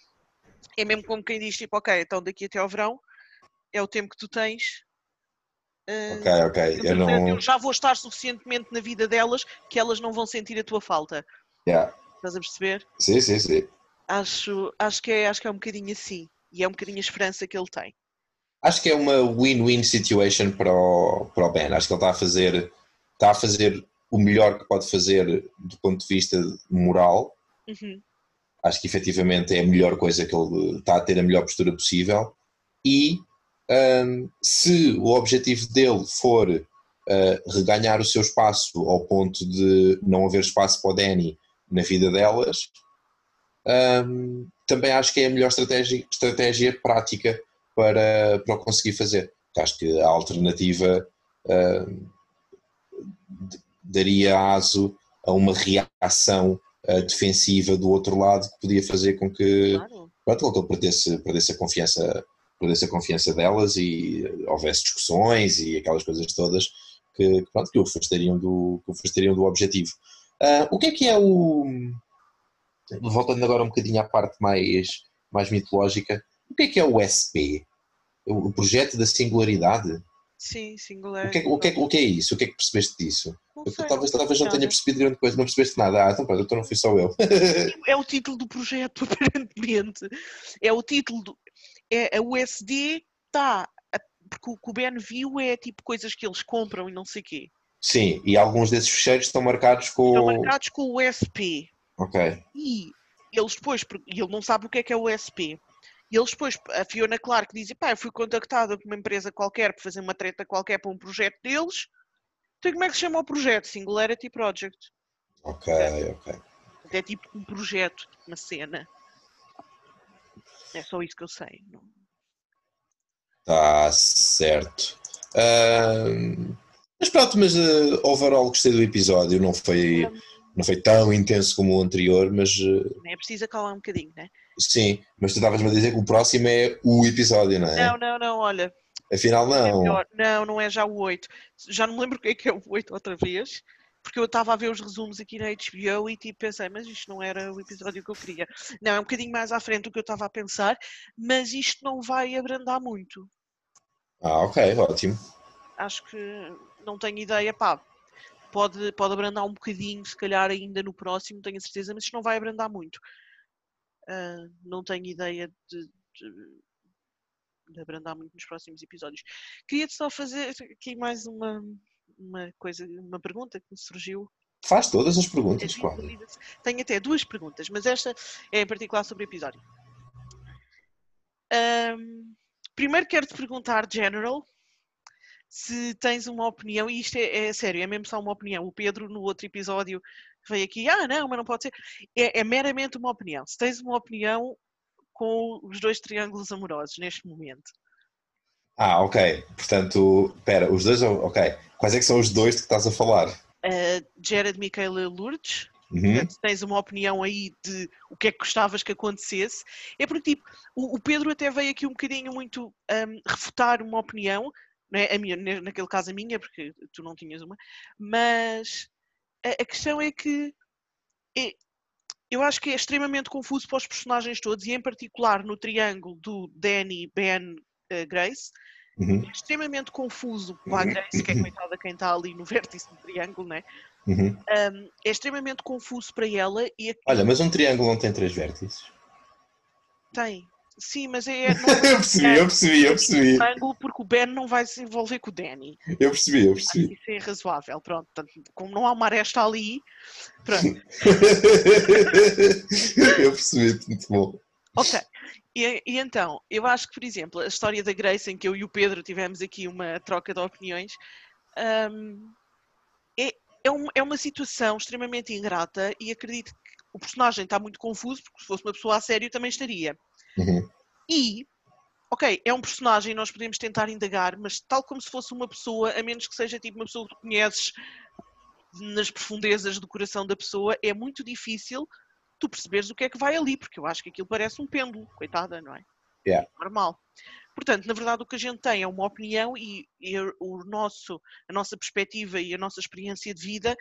S1: É mesmo como quem diz, tipo, ok, então daqui até ao verão é o tempo que tu tens. Uh,
S2: ok, ok. Eu, não...
S1: eu já vou estar suficientemente na vida delas que elas não vão sentir a tua falta.
S2: Yeah.
S1: Estás a perceber?
S2: Sim, sim, sim.
S1: Acho, acho, que é, acho que é um bocadinho assim. E é um bocadinho a esperança que ele tem.
S2: Acho que é uma win-win situation para o, para o Ben. Acho que ele está a fazer está a fazer o melhor que pode fazer do ponto de vista moral.
S1: Uhum.
S2: Acho que efetivamente é a melhor coisa que ele está a ter a melhor postura possível. E um, se o objetivo dele for uh, reganhar o seu espaço ao ponto de não haver espaço para o Danny na vida delas, um, também acho que é a melhor estratégia, estratégia prática para, para o conseguir fazer. Acho que a alternativa uh, daria aso a uma reação uh, defensiva do outro lado que podia fazer com que, claro. pronto, perdesse, perdesse, a confiança, perdesse a confiança delas e houvesse discussões e aquelas coisas todas que, pronto, que o afastariam do, que o afastariam do objetivo. Uh, o que é que é o. Voltando agora um bocadinho à parte mais, mais mitológica, o que é que é o SP? O projeto da singularidade?
S1: Sim, singular.
S2: O que, é, o, que é, o que é isso? O que é que percebeste disso? Sei, talvez, talvez não tenha percebido grande coisa, não percebeste nada. Ah, então pronto, então não fui só eu. *laughs*
S1: É o título do projeto, *laughs* aparentemente. É o título do. É, a USD está. Porque o que o Ben viu é tipo coisas que eles compram e não sei o quê.
S2: Sim, e alguns desses fecheiros estão marcados com.
S1: Estão marcados com o USP.
S2: Ok.
S1: E eles depois. E ele não sabe o que é que é o USP. E eles depois, a Fiona Clark dizem, pá, eu fui contactada por uma empresa qualquer para fazer uma treta qualquer para um projeto deles. Então como é que se chama o projeto? Singularity Project.
S2: Ok, é. ok.
S1: É tipo um projeto, uma cena. É só isso que eu sei.
S2: Tá certo. Mas pronto, mas uh, overall gostei do episódio, não foi, não foi tão intenso como o anterior, mas. Uh...
S1: É preciso acalar um bocadinho, né?
S2: Sim, mas tu estavas-me a dizer que o próximo é o episódio, não é?
S1: Não, não, não, olha.
S2: Afinal, não.
S1: É não, não é já o 8. Já não me lembro o que é que é o 8 outra vez, porque eu estava a ver os resumos aqui na HBO e tipo pensei, mas isto não era o episódio que eu queria. Não, é um bocadinho mais à frente do que eu estava a pensar, mas isto não vai abrandar muito.
S2: Ah, ok, ótimo.
S1: Acho que não tenho ideia, pá. Pode, pode abrandar um bocadinho, se calhar ainda no próximo, tenho a certeza, mas isto não vai abrandar muito. Uh, não tenho ideia de, de, de, abrandar muito nos próximos episódios. Queria-te só fazer aqui mais uma, uma coisa, uma pergunta que me surgiu.
S2: Faz todas as perguntas, claro.
S1: Tenho até duas perguntas, mas esta é em particular sobre o episódio. Um, primeiro quero-te perguntar, General, se tens uma opinião, e isto é, é, sério, é mesmo só uma opinião. O Pedro, no outro episódio, veio aqui, ah, não, mas não pode ser. É, é meramente uma opinião. Se tens uma opinião com os dois triângulos amorosos neste momento.
S2: Ah, ok. Portanto, espera, os dois, ok. Quais é que são os dois de que estás a falar?
S1: Uh, Jared Michaela Lourdes.
S2: Uhum.
S1: Se tens uma opinião aí de o que é que gostavas que acontecesse, é porque tipo, o, o Pedro até veio aqui um bocadinho muito um, refutar uma opinião, não é? a minha, naquele caso a minha, porque tu não tinhas uma, mas a, a questão é que é, eu acho que é extremamente confuso para os personagens todos, e em particular no triângulo do Danny, Ben, uh, Grace,
S2: uhum.
S1: é extremamente confuso para a Grace, que é coitada quem está ali no *laughs* vértice do triângulo, né?
S2: Uhum.
S1: Um, é extremamente confuso para ela. E
S2: Olha, mas um triângulo não tem três vértices?
S1: Tem. Sim, mas é. *laughs*
S2: eu percebi, eu percebi, eu percebi.
S1: ângulo porque o Ben não vai se envolver com o Danny.
S2: Eu percebi, eu percebi.
S1: isso é razoável, pronto. Como não há uma aresta ali, pronto. *laughs*
S2: eu percebi, muito bom.
S1: Ok. E, e, então, eu acho que, por exemplo, a história da Grace, em que eu e o Pedro tivemos aqui uma troca de opiniões, um, é, é, um, é uma situação extremamente ingrata e acredito que o personagem está muito confuso, porque se fosse uma pessoa a sério também estaria.
S2: Uhum.
S1: E, ok, é um personagem, nós podemos tentar indagar, mas tal como se fosse uma pessoa, a menos que seja tipo uma pessoa que conheces nas profundezas do coração da pessoa, é muito difícil tu perceberes o que é que vai ali, porque eu acho que aquilo parece um pêndulo, coitada, não é?
S2: Yeah.
S1: Normal. Portanto, na verdade, o que a gente tem é uma opinião e, e o nosso, a nossa perspectiva e a nossa experiência de vida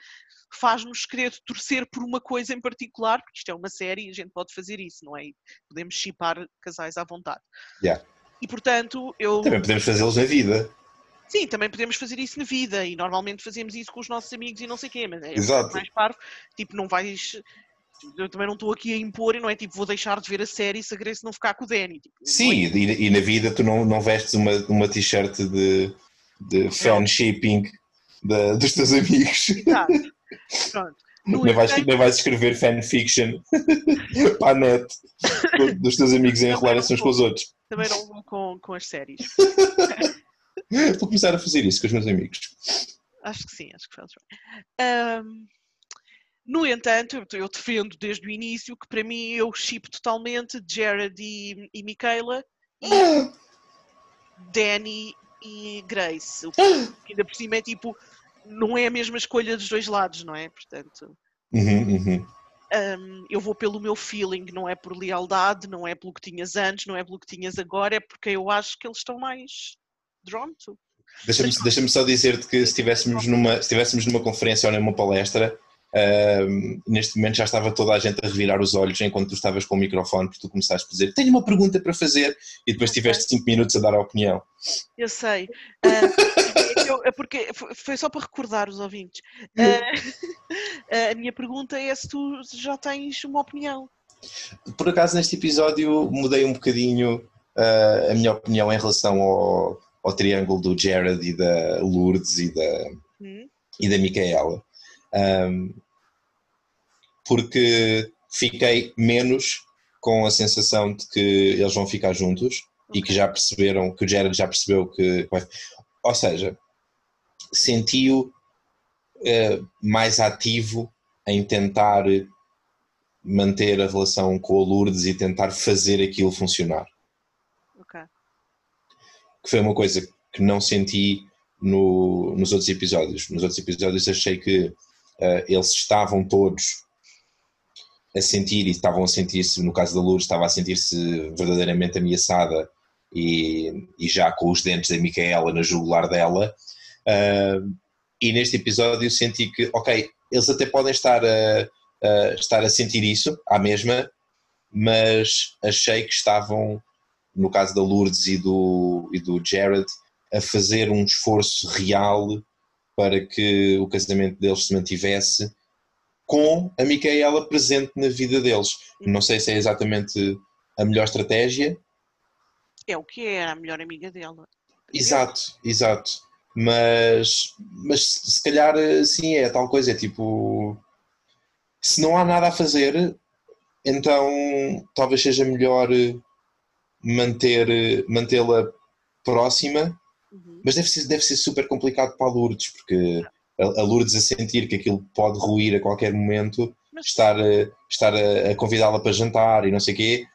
S1: faz-nos querer torcer por uma coisa em particular, porque isto é uma série e a gente pode fazer isso, não é? Podemos chipar casais à vontade.
S2: Yeah.
S1: E portanto, eu.
S2: Também podemos fazê-los na vida.
S1: Sim, também podemos fazer isso na vida e normalmente fazemos isso com os nossos amigos e não sei o quê, mas é
S2: Exato.
S1: mais parvo. Tipo, não vais. Eu também não estou aqui a impor e não é tipo, vou deixar de ver a série se a Grace não ficar com o Danny. Tipo, não
S2: Sim,
S1: é-
S2: e, e na vida tu não, não vestes uma, uma t-shirt de, de fanshipping da- dos teus amigos.
S1: Exato. Pronto. No
S2: Nem vais, nem vais escrever fanfiction *laughs* para a net dos teus amigos a enrolarem-se uns com os outros.
S1: também não vou com, com as séries. *laughs*
S2: Vou começar a fazer isso com os meus amigos.
S1: Acho que sim, acho que fazes bem. Ahm, no entanto, eu, defendo desde o início que para mim eu chip totalmente Jared e, e Michaela e *coughs* Danny e Grace. O que ainda por cima é tipo, não é a mesma escolha dos dois lados, não é? Portanto,
S2: Uhum, uhum.
S1: ahm, eu vou pelo meu feeling, não é por lealdade, não é pelo que tinhas antes, não é pelo que tinhas agora, é porque eu acho que eles estão mais drawn to.
S2: Deixa-me deixa só dizer-te que se estivéssemos numa, se estivéssemos numa conferência ou numa palestra, neste momento já estava toda a gente a revirar os olhos enquanto tu estavas com o microfone, porque tu começaste a dizer tenho uma pergunta para fazer e depois tiveste 5 minutos a dar a opinião.
S1: Eu sei. Que eu- é porque foi- só para recordar os ouvintes. Ah, *laughs* a minha pergunta é se tu já tens uma opinião.
S2: Por acaso neste episódio mudei um bocadinho ah, a minha opinião em relação ao, ao triângulo do Jared e da Lourdes e da,
S1: Hum?
S2: e da Micaela. Ahm, porque fiquei menos com a sensação de que eles vão ficar juntos e que já perceberam, que o Jared já percebeu que. Ou seja, senti-o eh, mais ativo em tentar manter a relação com a Lourdes e tentar fazer aquilo funcionar
S1: Ok.
S2: que foi uma coisa que não senti no- nos outros episódios. Nos outros episódios achei que eh, eles estavam todos a sentir e estavam a sentir-se, no caso da Lourdes, estava a sentir-se verdadeiramente ameaçada e, e já com os dentes da Micaela na jugular dela. Ah, e neste episódio senti que, ok, eles até podem estar a, a- estar a sentir isso à mesma, mas achei que estavam no caso da Lourdes e do, e do Jared, a fazer um esforço real para que o casamento deles se mantivesse com a Micaela presente na vida deles. Não sei se é exatamente a melhor estratégia.
S1: É o que é a melhor amiga dela.
S2: Exato, exato. Mas, mas se calhar sim é tal coisa, é tipo se não há nada a fazer, então talvez seja melhor manter mantê-la próxima
S1: Uhum.
S2: Mas deve ser, deve ser super complicado para a Lourdes, porque a, a Lourdes a sentir que aquilo pode ruir a qualquer momento,
S1: Mas,
S2: estar, a- estar a, a convidá-la para jantar e não sei o quê,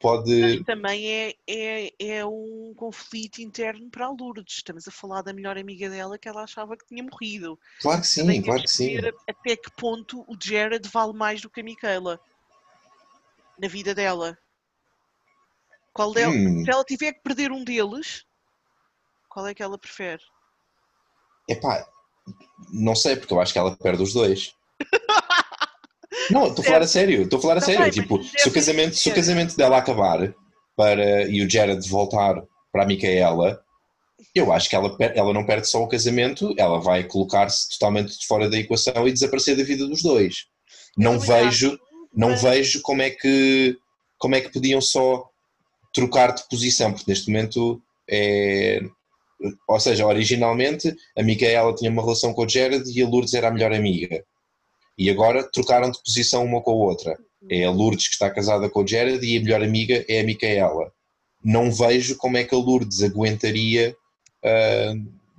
S2: pode.
S1: mas também é, é, é um conflito interno para a Lourdes. Estamos a falar da melhor amiga dela que ela achava que tinha morrido.
S2: Claro que sim,
S1: Também
S2: claro que sim.
S1: até que ponto o Jared vale mais do que a Micaela na vida dela. Qual dela,
S2: Hum,
S1: Se ela tiver que perder um deles, qual é que ela prefere?
S2: epá, não sei, porque eu acho que ela perde os dois. *laughs* Não, estou a falar a sério, estou a falar a
S1: Tá
S2: sério.
S1: bem,
S2: tipo, se o, casamento, se o casamento dela acabar para, e o Jared voltar para a Micaela, eu acho que ela, ela não perde só o casamento, ela vai colocar-se totalmente de fora da equação e desaparecer da vida dos dois. Não
S1: também
S2: vejo, não vejo como é que como é que podiam só trocar de posição, porque neste momento é. Ou seja, originalmente a Micaela tinha uma relação com o Jared e a Lourdes era a melhor amiga. E agora trocaram de posição uma com a outra. É a Lourdes que está casada com o Jared e a melhor amiga é a Micaela. Não vejo como é que a Lourdes aguentaria, ah,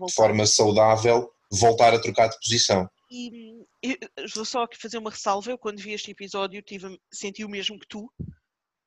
S2: de forma saudável, voltar a trocar de posição.
S1: E eu vou só aqui fazer uma ressalva. Eu, quando vi este episódio, tive, senti o mesmo que tu,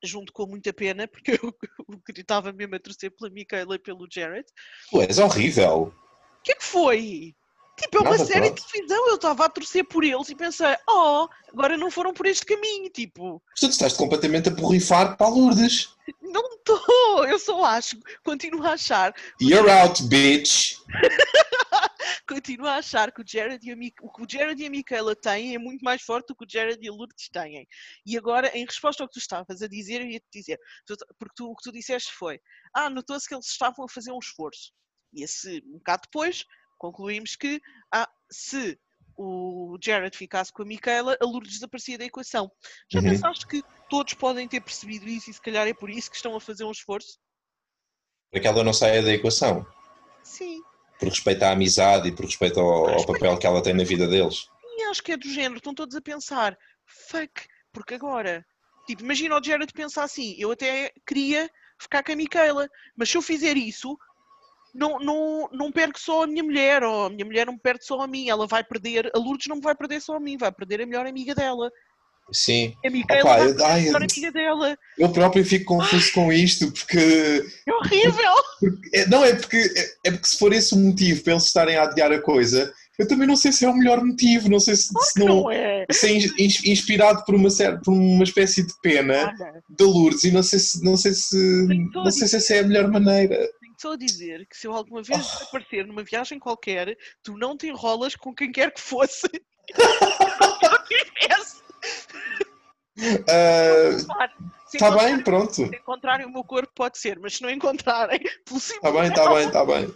S1: junto com muita pena, porque *laughs* eu, eu estava mesmo a torcer pela Micaela e pelo Jared.
S2: Tu és horrível.
S1: O que é que foi? Tipo, é uma
S2: Nada,
S1: série de televisão, eu estava a torcer por eles e pensei, oh, agora não foram por este caminho, tipo,
S2: Mas tu estás completamente a borrifar para a Lourdes.
S1: não estou, eu só acho, continuo a achar,
S2: You're out, bitch. *laughs*
S1: continuo a achar que o Jared e a, Mi- o que o Jared e a Micaela têm é muito mais forte do que o Jared e a Lourdes têm. E agora, em resposta ao que tu estavas a dizer, eu ia-te dizer, porque tu, o que tu disseste foi, ah, notou-se que eles estavam a fazer um esforço. E esse, um bocado depois, concluímos que, ah, se o Jared ficasse com a Micaela, a Lourdes desaparecia da equação. Já
S2: Uhum.
S1: pensaste que todos podem ter percebido isso e se calhar é por isso que estão a fazer um esforço?
S2: Para que ela não saia da equação.
S1: Sim.
S2: Por respeito à amizade e por respeito ao, ao papel que ela tem na vida deles.
S1: E acho que é do género, estão todos a pensar, fuck, porque agora, tipo, imagina o Jared pensar assim, eu até queria ficar com a Micaela, mas se eu fizer isso, não, não, não perco só a minha mulher, ou a minha mulher não me perde só a mim, ela vai perder, a Lourdes não me vai perder só a mim, vai perder a melhor amiga dela.
S2: Sim.
S1: A Micaela
S2: Opa, eu-
S1: a
S2: ai,
S1: amiga dela.
S2: Eu próprio fico confuso com isto, porque.
S1: É horrível!
S2: é- Não, é porque, é, é porque se for esse o motivo para eles estarem a adiar a coisa, eu também não sei se é o melhor motivo, não sei se, se não,
S1: Não é!
S2: se é ins- ins- inspirado por uma, por uma espécie de pena
S1: Olha,
S2: da Lourdes e não sei se não sei se não sei se essa é a melhor maneira.
S1: Só a dizer que se eu alguma vez
S2: Oh.
S1: aparecer numa viagem qualquer, tu não te enrolas com quem quer que fosse. *laughs* Se
S2: Está Ah, bem, pronto.
S1: Se encontrarem o meu corpo, pode ser, mas se não encontrarem, *laughs*
S2: Está Tá bem, está bem, está bem.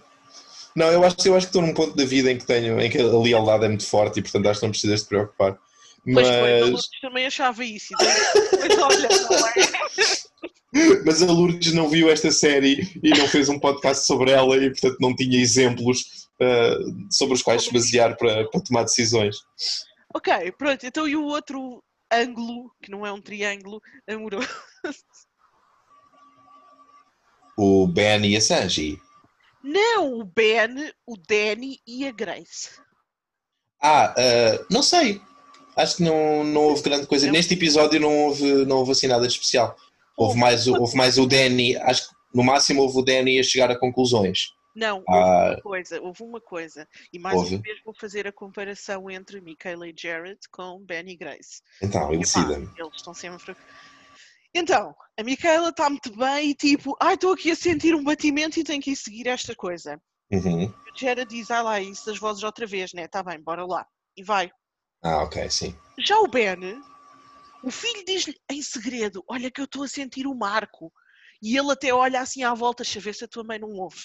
S2: Não, eu acho, eu acho que estou num ponto da vida em que tenho, em que a lealdade é muito forte e portanto acho que não precisas te preocupar.
S1: Foi, a
S2: Mas,
S1: Lourdes também achava isso. e daí- Mas olha, não é? *laughs*
S2: mas a Lourdes não viu esta série e não fez um podcast sobre ela e portanto não tinha exemplos ah, sobre os quais se basear para, para tomar decisões.
S1: Ok, pronto, então e o outro ângulo, que não é um triângulo, amoroso?
S2: O Ben e a Sanji.
S1: Não, o Ben, o Danny e a Grace.
S2: Ah, ah, não sei. Acho que não, não houve grande coisa.
S1: Não.
S2: Neste episódio não houve, não houve assim nada de especial. Houve mais, o- houve mais o Danny, acho que no máximo houve o Danny a chegar a conclusões.
S1: Não, houve
S2: Ah.
S1: uma coisa, houve uma coisa. E mais
S2: Houve?
S1: uma vez vou fazer a comparação entre Michaela e Jared com Ben e Grace.
S2: Então, elucida-me.
S1: Eles estão sempre. Então, a Micaela está muito bem e tipo, ai, estou aqui a sentir um batimento e tenho que ir seguir esta coisa.
S2: Uhum.
S1: O Jared diz, ah lá, isso das vozes outra vez, né? Tá bem, bora lá. E vai.
S2: Ah, ok, sim.
S1: Já o Ben, o filho diz-lhe em segredo, olha que eu estou a sentir o Marco. E ele até olha assim à volta, deixa ver se a tua mãe não ouve.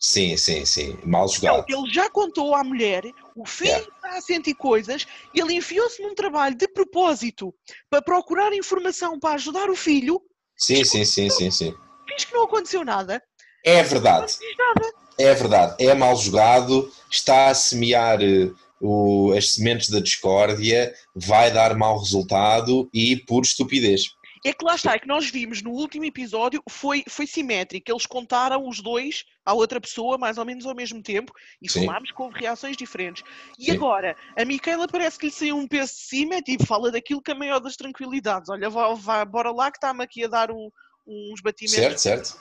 S2: Sim, sim, sim. Mal
S1: Não,
S2: jogado.
S1: ele já contou à mulher, o filho
S2: Yeah.
S1: está a sentir coisas, ele enfiou-se num trabalho de propósito para procurar informação para ajudar o filho,
S2: Sim, sim, sim, sim, sim.
S1: finge que não aconteceu nada,
S2: É
S1: não
S2: verdade.
S1: diz nada.
S2: É verdade. É mal jogado. Está a semear eh, o- as sementes da discórdia. Vai dar mau resultado e por estupidez.
S1: É que lá está, é que nós vimos no último episódio, foi, foi simétrico, eles contaram os dois à outra pessoa, mais ou menos ao mesmo tempo, e
S2: Sim.
S1: falámos com reações diferentes. E
S2: Sim.
S1: agora, a Micaela parece que lhe saiu um peso de cima, tipo, fala daquilo que a maior das tranquilidades. Olha, vá, vá, bora lá que está-me aqui a dar um- uns batimentos.
S2: Certo, certo.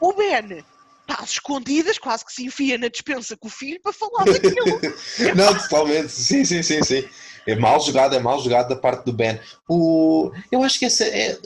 S1: O Ben está às escondidas, quase que se enfia na dispensa com o filho para falar daquilo. *laughs*
S2: Não, totalmente. Sim, sim, sim, sim. É mal jogado, é mal jogado da parte do Ben. O... Eu acho que essa é,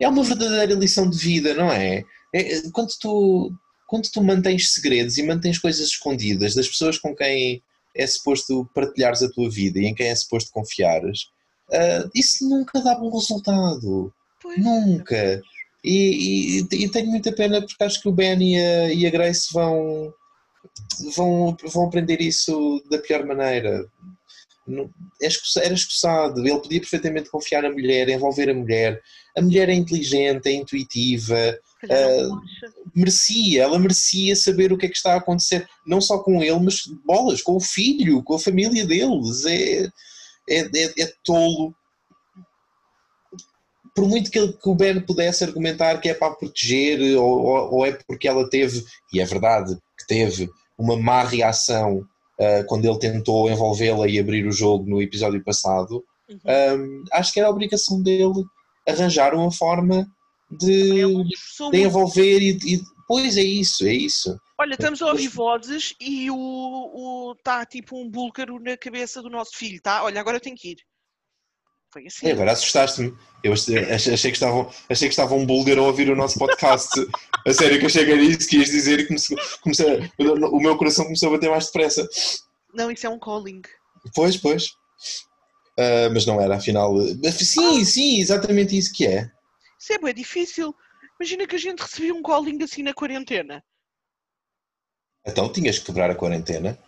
S2: é uma verdadeira lição de vida, não é? É- quando, tu, quando tu mantens segredos e mantens coisas escondidas das pessoas com quem é suposto partilhares a tua vida e em quem é suposto confiares, ah, isso nunca dá bom resultado.
S1: Pois.
S2: Nunca. E, e- e tenho muita pena porque acho que o Ben e a, e a Grace vão, vão, vão aprender isso da pior maneira. É Era escusado, ele podia perfeitamente confiar na mulher, envolver a mulher. A mulher é inteligente, é intuitiva,
S1: acha.
S2: merecia, ela merecia saber o que é que está a acontecer, não só com ele, mas bolas, com o filho, com a família deles. É, é, é, é tolo. Por muito que, ele- que o Ben pudesse argumentar que é para proteger, ou, ou- ou é porque ela teve, e é verdade que teve, uma má reação ah, quando ele tentou envolvê-la e abrir o jogo no episódio passado,
S1: Uhum.
S2: ah, acho que era a obrigação dele arranjar uma forma de,
S1: esforçou
S2: de envolver e, e- Pois é isso, é isso.
S1: Olha, estamos a ouvir vozes e o está tipo um búlgaro na cabeça do nosso filho, tá? Olha, agora eu tenho que ir. Foi assim.
S2: É, agora assustaste-me. Eu achei, achei, que estavam, achei que estava um búlgaro a ouvir o nosso podcast. a sério que achei que era isso que ias dizer e comecei, o meu coração começou a bater mais depressa.
S1: Não, isso é um calling.
S2: Pois, pois. Uh, mas não era, afinal. Sim, sim, exatamente isso que é.
S1: Isso é bem difícil. Imagina que a gente recebia um calling assim na quarentena.
S2: Então tinhas que quebrar a quarentena.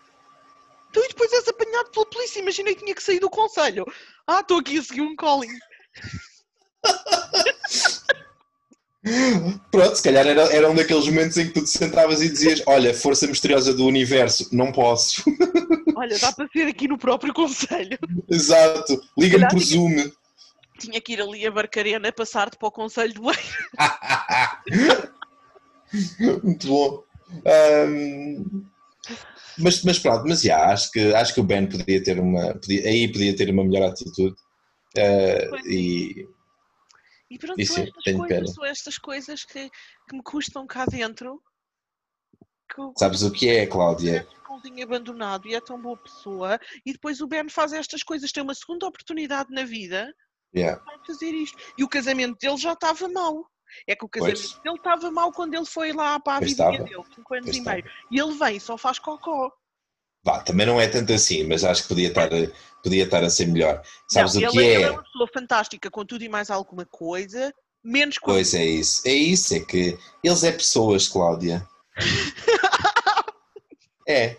S1: Então e depois és apanhado pela polícia. Imagina que tinha que sair do conselho. Ah, estou aqui a seguir um calling. *laughs*
S2: Pronto, se calhar era, era um daqueles momentos em que tu te sentavas e dizias: Olha, força misteriosa do universo, não posso. *laughs*
S1: Olha, dá para ser aqui no próprio conselho.
S2: Exato, liga-me por Zoom.
S1: Tinha que ir ali a Barcarena passar-te para o conselho do Eiro. *laughs*
S2: Muito bom. Um, mas, mas pronto, mas já, acho que, acho que o Ben podia ter uma. Podia, aí podia ter uma melhor atitude. Uh, e,
S1: e pronto, e são, estas coisas, são estas coisas que, que me custam cá dentro.
S2: Que, Sabes o que é, Cláudia?
S1: É abandonado e é tão boa pessoa, e depois o Ben faz estas coisas, tem uma segunda oportunidade na vida
S2: yeah.
S1: para fazer isto. E o casamento dele já estava mal. É que o casamento dele estava mal quando ele foi lá para a vida dele, 5 anos pois e meio. E ele vem e só faz cocó.
S2: Vá, também não é tanto assim, mas acho que podia estar, podia estar a ser melhor. Sabes
S1: não,
S2: o
S1: que
S2: é?
S1: Ele é uma pessoa fantástica com tudo e mais alguma coisa, menos
S2: com. Pois é isso, é isso, é que eles é pessoas, Cláudia. *laughs* é.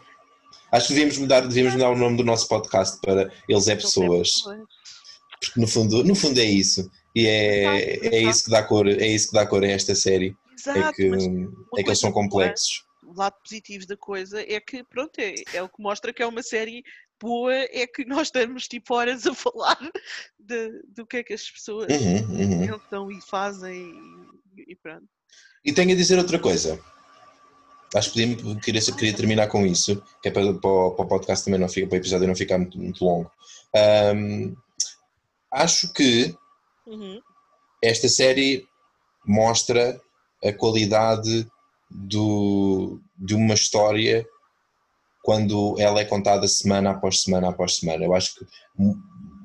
S2: Acho que devíamos mudar, devíamos mudar o nome do nosso podcast para Eles é Pessoas. Porque no fundo, no fundo é isso. E é, é isso que dá cor, é isso que dá cor a esta série. É Exato, é que, é que eles são complexos.
S1: O lado positivo da coisa é que, pronto, é, é o que mostra que é uma série boa, é que nós estamos tipo horas a falar de, do que é que as pessoas uhum, uhum. pensam e fazem e, e pronto.
S2: E tenho a dizer outra coisa. Acho que podia, queria, queria terminar com isso, que é para, para, o, para o podcast também não fica, para o episódio não ficar muito, muito longo. Um, acho que Uhum. Esta série mostra a qualidade do, de uma história quando ela é contada semana após semana após semana. Eu acho que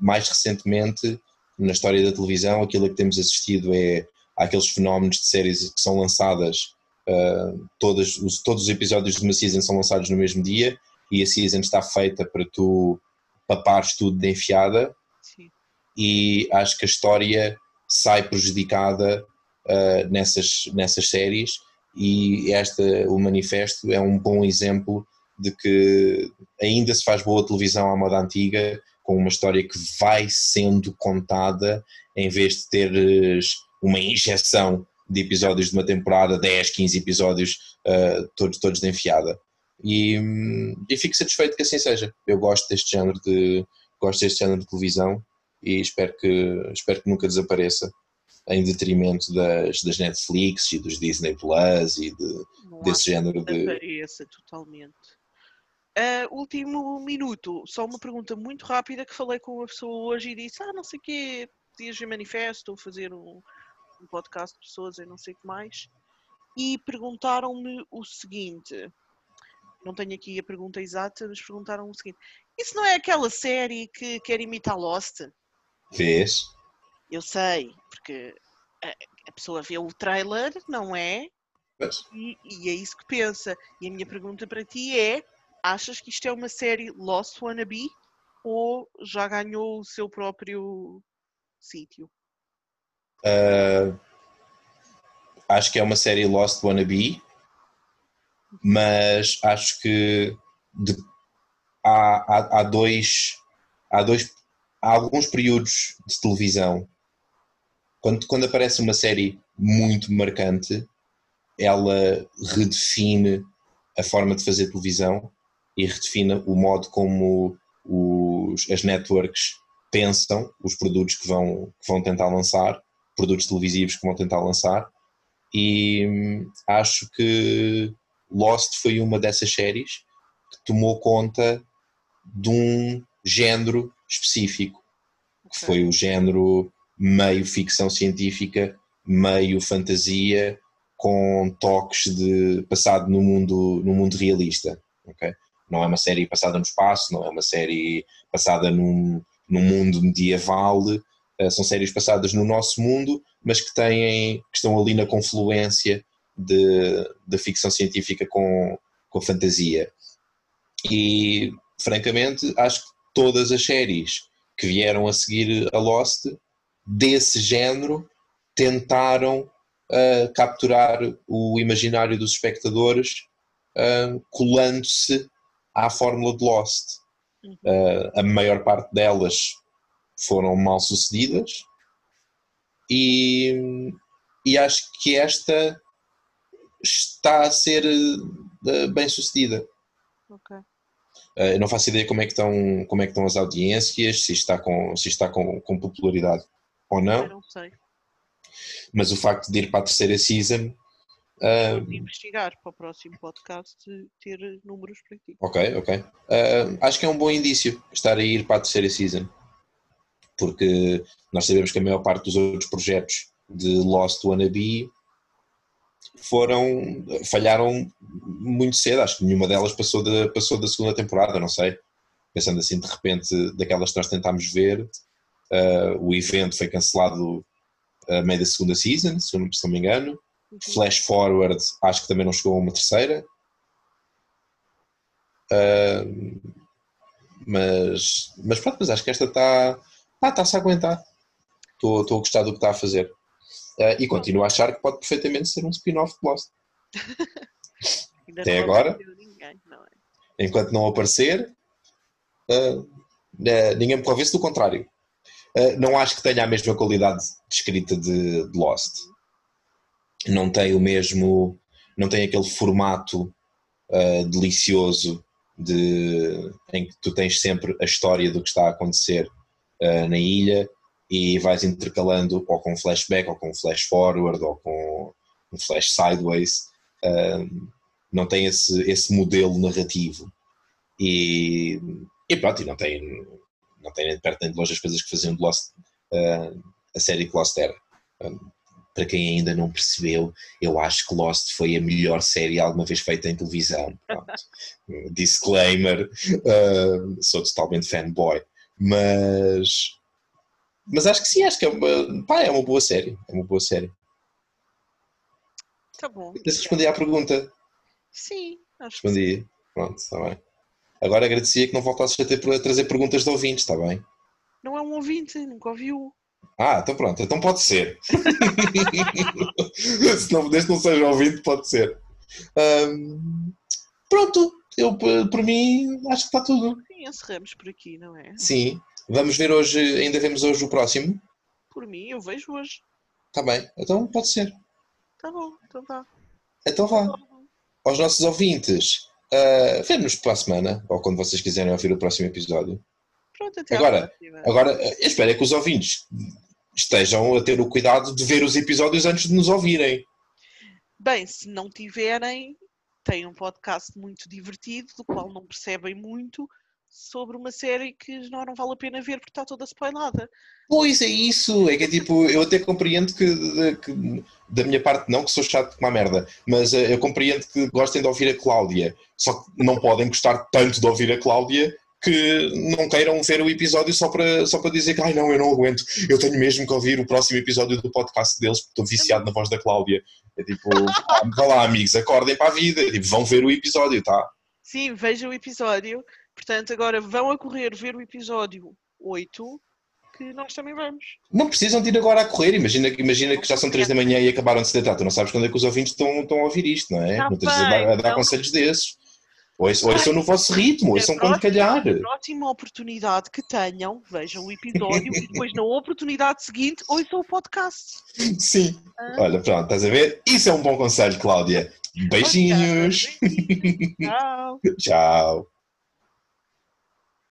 S2: mais recentemente na história da televisão aquilo que temos assistido é aqueles fenómenos de séries que são lançadas uh, todas, os, todos os episódios de uma season são lançados no mesmo dia e a season está feita para tu papares tudo de enfiada e acho que a história sai prejudicada uh, nessas, nessas séries e esta, o manifesto é um bom exemplo de que ainda se faz boa televisão à moda antiga, com uma história que vai sendo contada em vez de teres uma injeção de episódios de uma temporada, 10, 15 episódios, uh, todos, todos de enfiada. E, e fico satisfeito que assim seja. Eu gosto deste género de, gosto deste género de televisão e espero que, espero que nunca desapareça em detrimento das, das Netflix e dos Disney Plus e de, desse género de.
S1: Desapareça totalmente. Uh, último minuto, só uma pergunta muito rápida que falei com uma pessoa hoje e disse: Ah, não sei o quê, dias de manifesto, fazer um, um podcast de pessoas e não sei o que mais. E perguntaram-me o seguinte: não tenho aqui a pergunta exata, mas perguntaram o seguinte: Isso não é aquela série que quer imitar Lost?
S2: Vês?
S1: Eu sei, porque a, a pessoa vê o trailer, não é? E, e, é isso que pensa. E a minha pergunta para ti é: achas que isto é uma série Lost Wannabe ou já ganhou o seu próprio sítio?
S2: Uh, acho que é uma série Lost Wannabe, mas acho que de, há, há, há, dois, há dois há alguns períodos de televisão, quando, quando aparece uma série muito marcante, ela redefine a forma de fazer televisão e redefine o modo como os, as networks pensam os produtos que vão, que vão tentar lançar, produtos televisivos que vão tentar lançar, e hum, acho que Lost foi uma dessas séries que tomou conta de um género específico, que foi o género meio ficção científica, meio fantasia, com toques de passado no mundo, no mundo realista. Okay? Não é uma série passada no espaço, não é uma série passada num, num mundo medieval, uh, são séries passadas no nosso mundo, mas que têm, que estão ali na confluência da ficção científica com, com fantasia. E, francamente, acho que todas as séries que vieram a seguir a Lost, desse género, tentaram uh, capturar o imaginário dos espectadores uh, colando-se à fórmula de Lost. Uh, a maior parte delas foram mal sucedidas e, e acho que esta está a ser bem sucedida.
S1: Ok.
S2: Uh, não faço ideia como é que estão, como é que estão as audiências, se está com, se está com, com popularidade ou não.
S1: Eu não sei.
S2: Mas o facto de ir para a terceira season.
S1: Uh, investigar para o próximo podcast ter números para ti.
S2: Ok, ok. Uh, acho que é um bom indício estar a ir para a terceira season. Porque nós sabemos que a maior parte dos outros projetos de Lost Wannabe foram falharam muito cedo, acho que nenhuma delas passou, de, passou da segunda temporada, não sei. Pensando assim, de repente, daquelas que nós tentámos ver, uh, o evento foi cancelado a meio da segunda season, se não, se não me engano. Uhum. Flash Forward, acho que também não chegou a uma terceira. Uh, mas, mas pronto, mas acho que esta está ah, está-se a aguentar. Estou a gostar do que está a fazer. Uh, e continuo a achar que pode perfeitamente ser um spin-off de Lost. *laughs* Até agora, ninguém, não é? enquanto não aparecer, uh, uh, ninguém me convence do contrário. não acho que tenha a mesma qualidade de escrita de, de, Lost. Não tem o mesmo, não tem aquele formato delicioso de, em que tu tens sempre a história do que está a acontecer na ilha e vais intercalando ou com flashback, ou com flash forward, ou com um flash sideways. Um, não tem esse, esse modelo narrativo. E, e pronto, e não tem, não tem nem de perto nem de longe as coisas que faziam de Lost, uh, a série que Lost era. Um, para quem ainda não percebeu, eu acho que Lost foi a melhor série alguma vez feita em televisão. *laughs* Disclaimer, uh, sou totalmente fanboy. Mas, mas acho que sim, acho que é uma, pá, é uma boa série. É uma boa série.
S1: Tá bom.
S2: Deixa responder à pergunta.
S1: Sim, acho
S2: Respondi.
S1: que sim.
S2: Pronto, está bem. Agora agradecia que não voltasses a, ter, a trazer perguntas de ouvintes, está bem?
S1: Não é um ouvinte, nunca ouviu.
S2: Ah, então pronto, então pode ser. *laughs* Se não, desde que não seja ouvinte, pode ser. Um, pronto, eu por mim acho que está tudo.
S1: Sim, encerramos por aqui, não é?
S2: Sim. Vamos ver hoje, ainda vemos hoje o próximo?
S1: Por mim, eu vejo hoje.
S2: Está bem, então pode ser.
S1: Tá bom, então vá.
S2: Então vá. Tá Aos nossos ouvintes, uh, vemos para a semana, ou quando vocês quiserem ouvir o próximo episódio.
S1: Pronto, até
S2: agora, agora, eu espero é que os ouvintes estejam a ter o cuidado de ver os episódios antes de nos ouvirem.
S1: Bem, se não tiverem, tem um podcast muito divertido, do qual não percebem muito, sobre uma série que não, não vale a pena ver porque está toda spoilada.
S2: Pois é isso, é que é tipo, eu até compreendo que, que, da minha parte não, que sou chato como uma merda, mas uh, eu compreendo que gostem de ouvir a Cláudia, só que não podem gostar tanto de ouvir a Cláudia que não queiram ver o episódio só para, só para dizer que ai não, eu não aguento, eu tenho mesmo que ouvir o próximo episódio do podcast deles porque estou viciado na voz da Cláudia. É tipo, vá lá amigos, acordem para a vida, é tipo, vão ver o episódio, tá?
S1: Sim, vejam o episódio Portanto, agora vão a correr ver o episódio 8, que nós também vamos.
S2: Não precisam de ir agora a correr, imagina, imagina que já são 3 da manhã e acabaram de se deitar. Tu não sabes quando é que os ouvintes estão, estão a ouvir isto, não é? Tá não tens a dar, a dar conselhos desses. Ouçam, ouçam no vosso ritmo, ouçam quando calhar.
S1: Na próxima oportunidade que tenham, vejam o episódio e depois na oportunidade seguinte ouçam o podcast.
S2: Sim. Ah. Olha, pronto, estás a ver? Isso é um bom conselho, Cláudia. Beijinhos.
S1: Beijinhos. Tchau. *laughs*
S2: Tchau.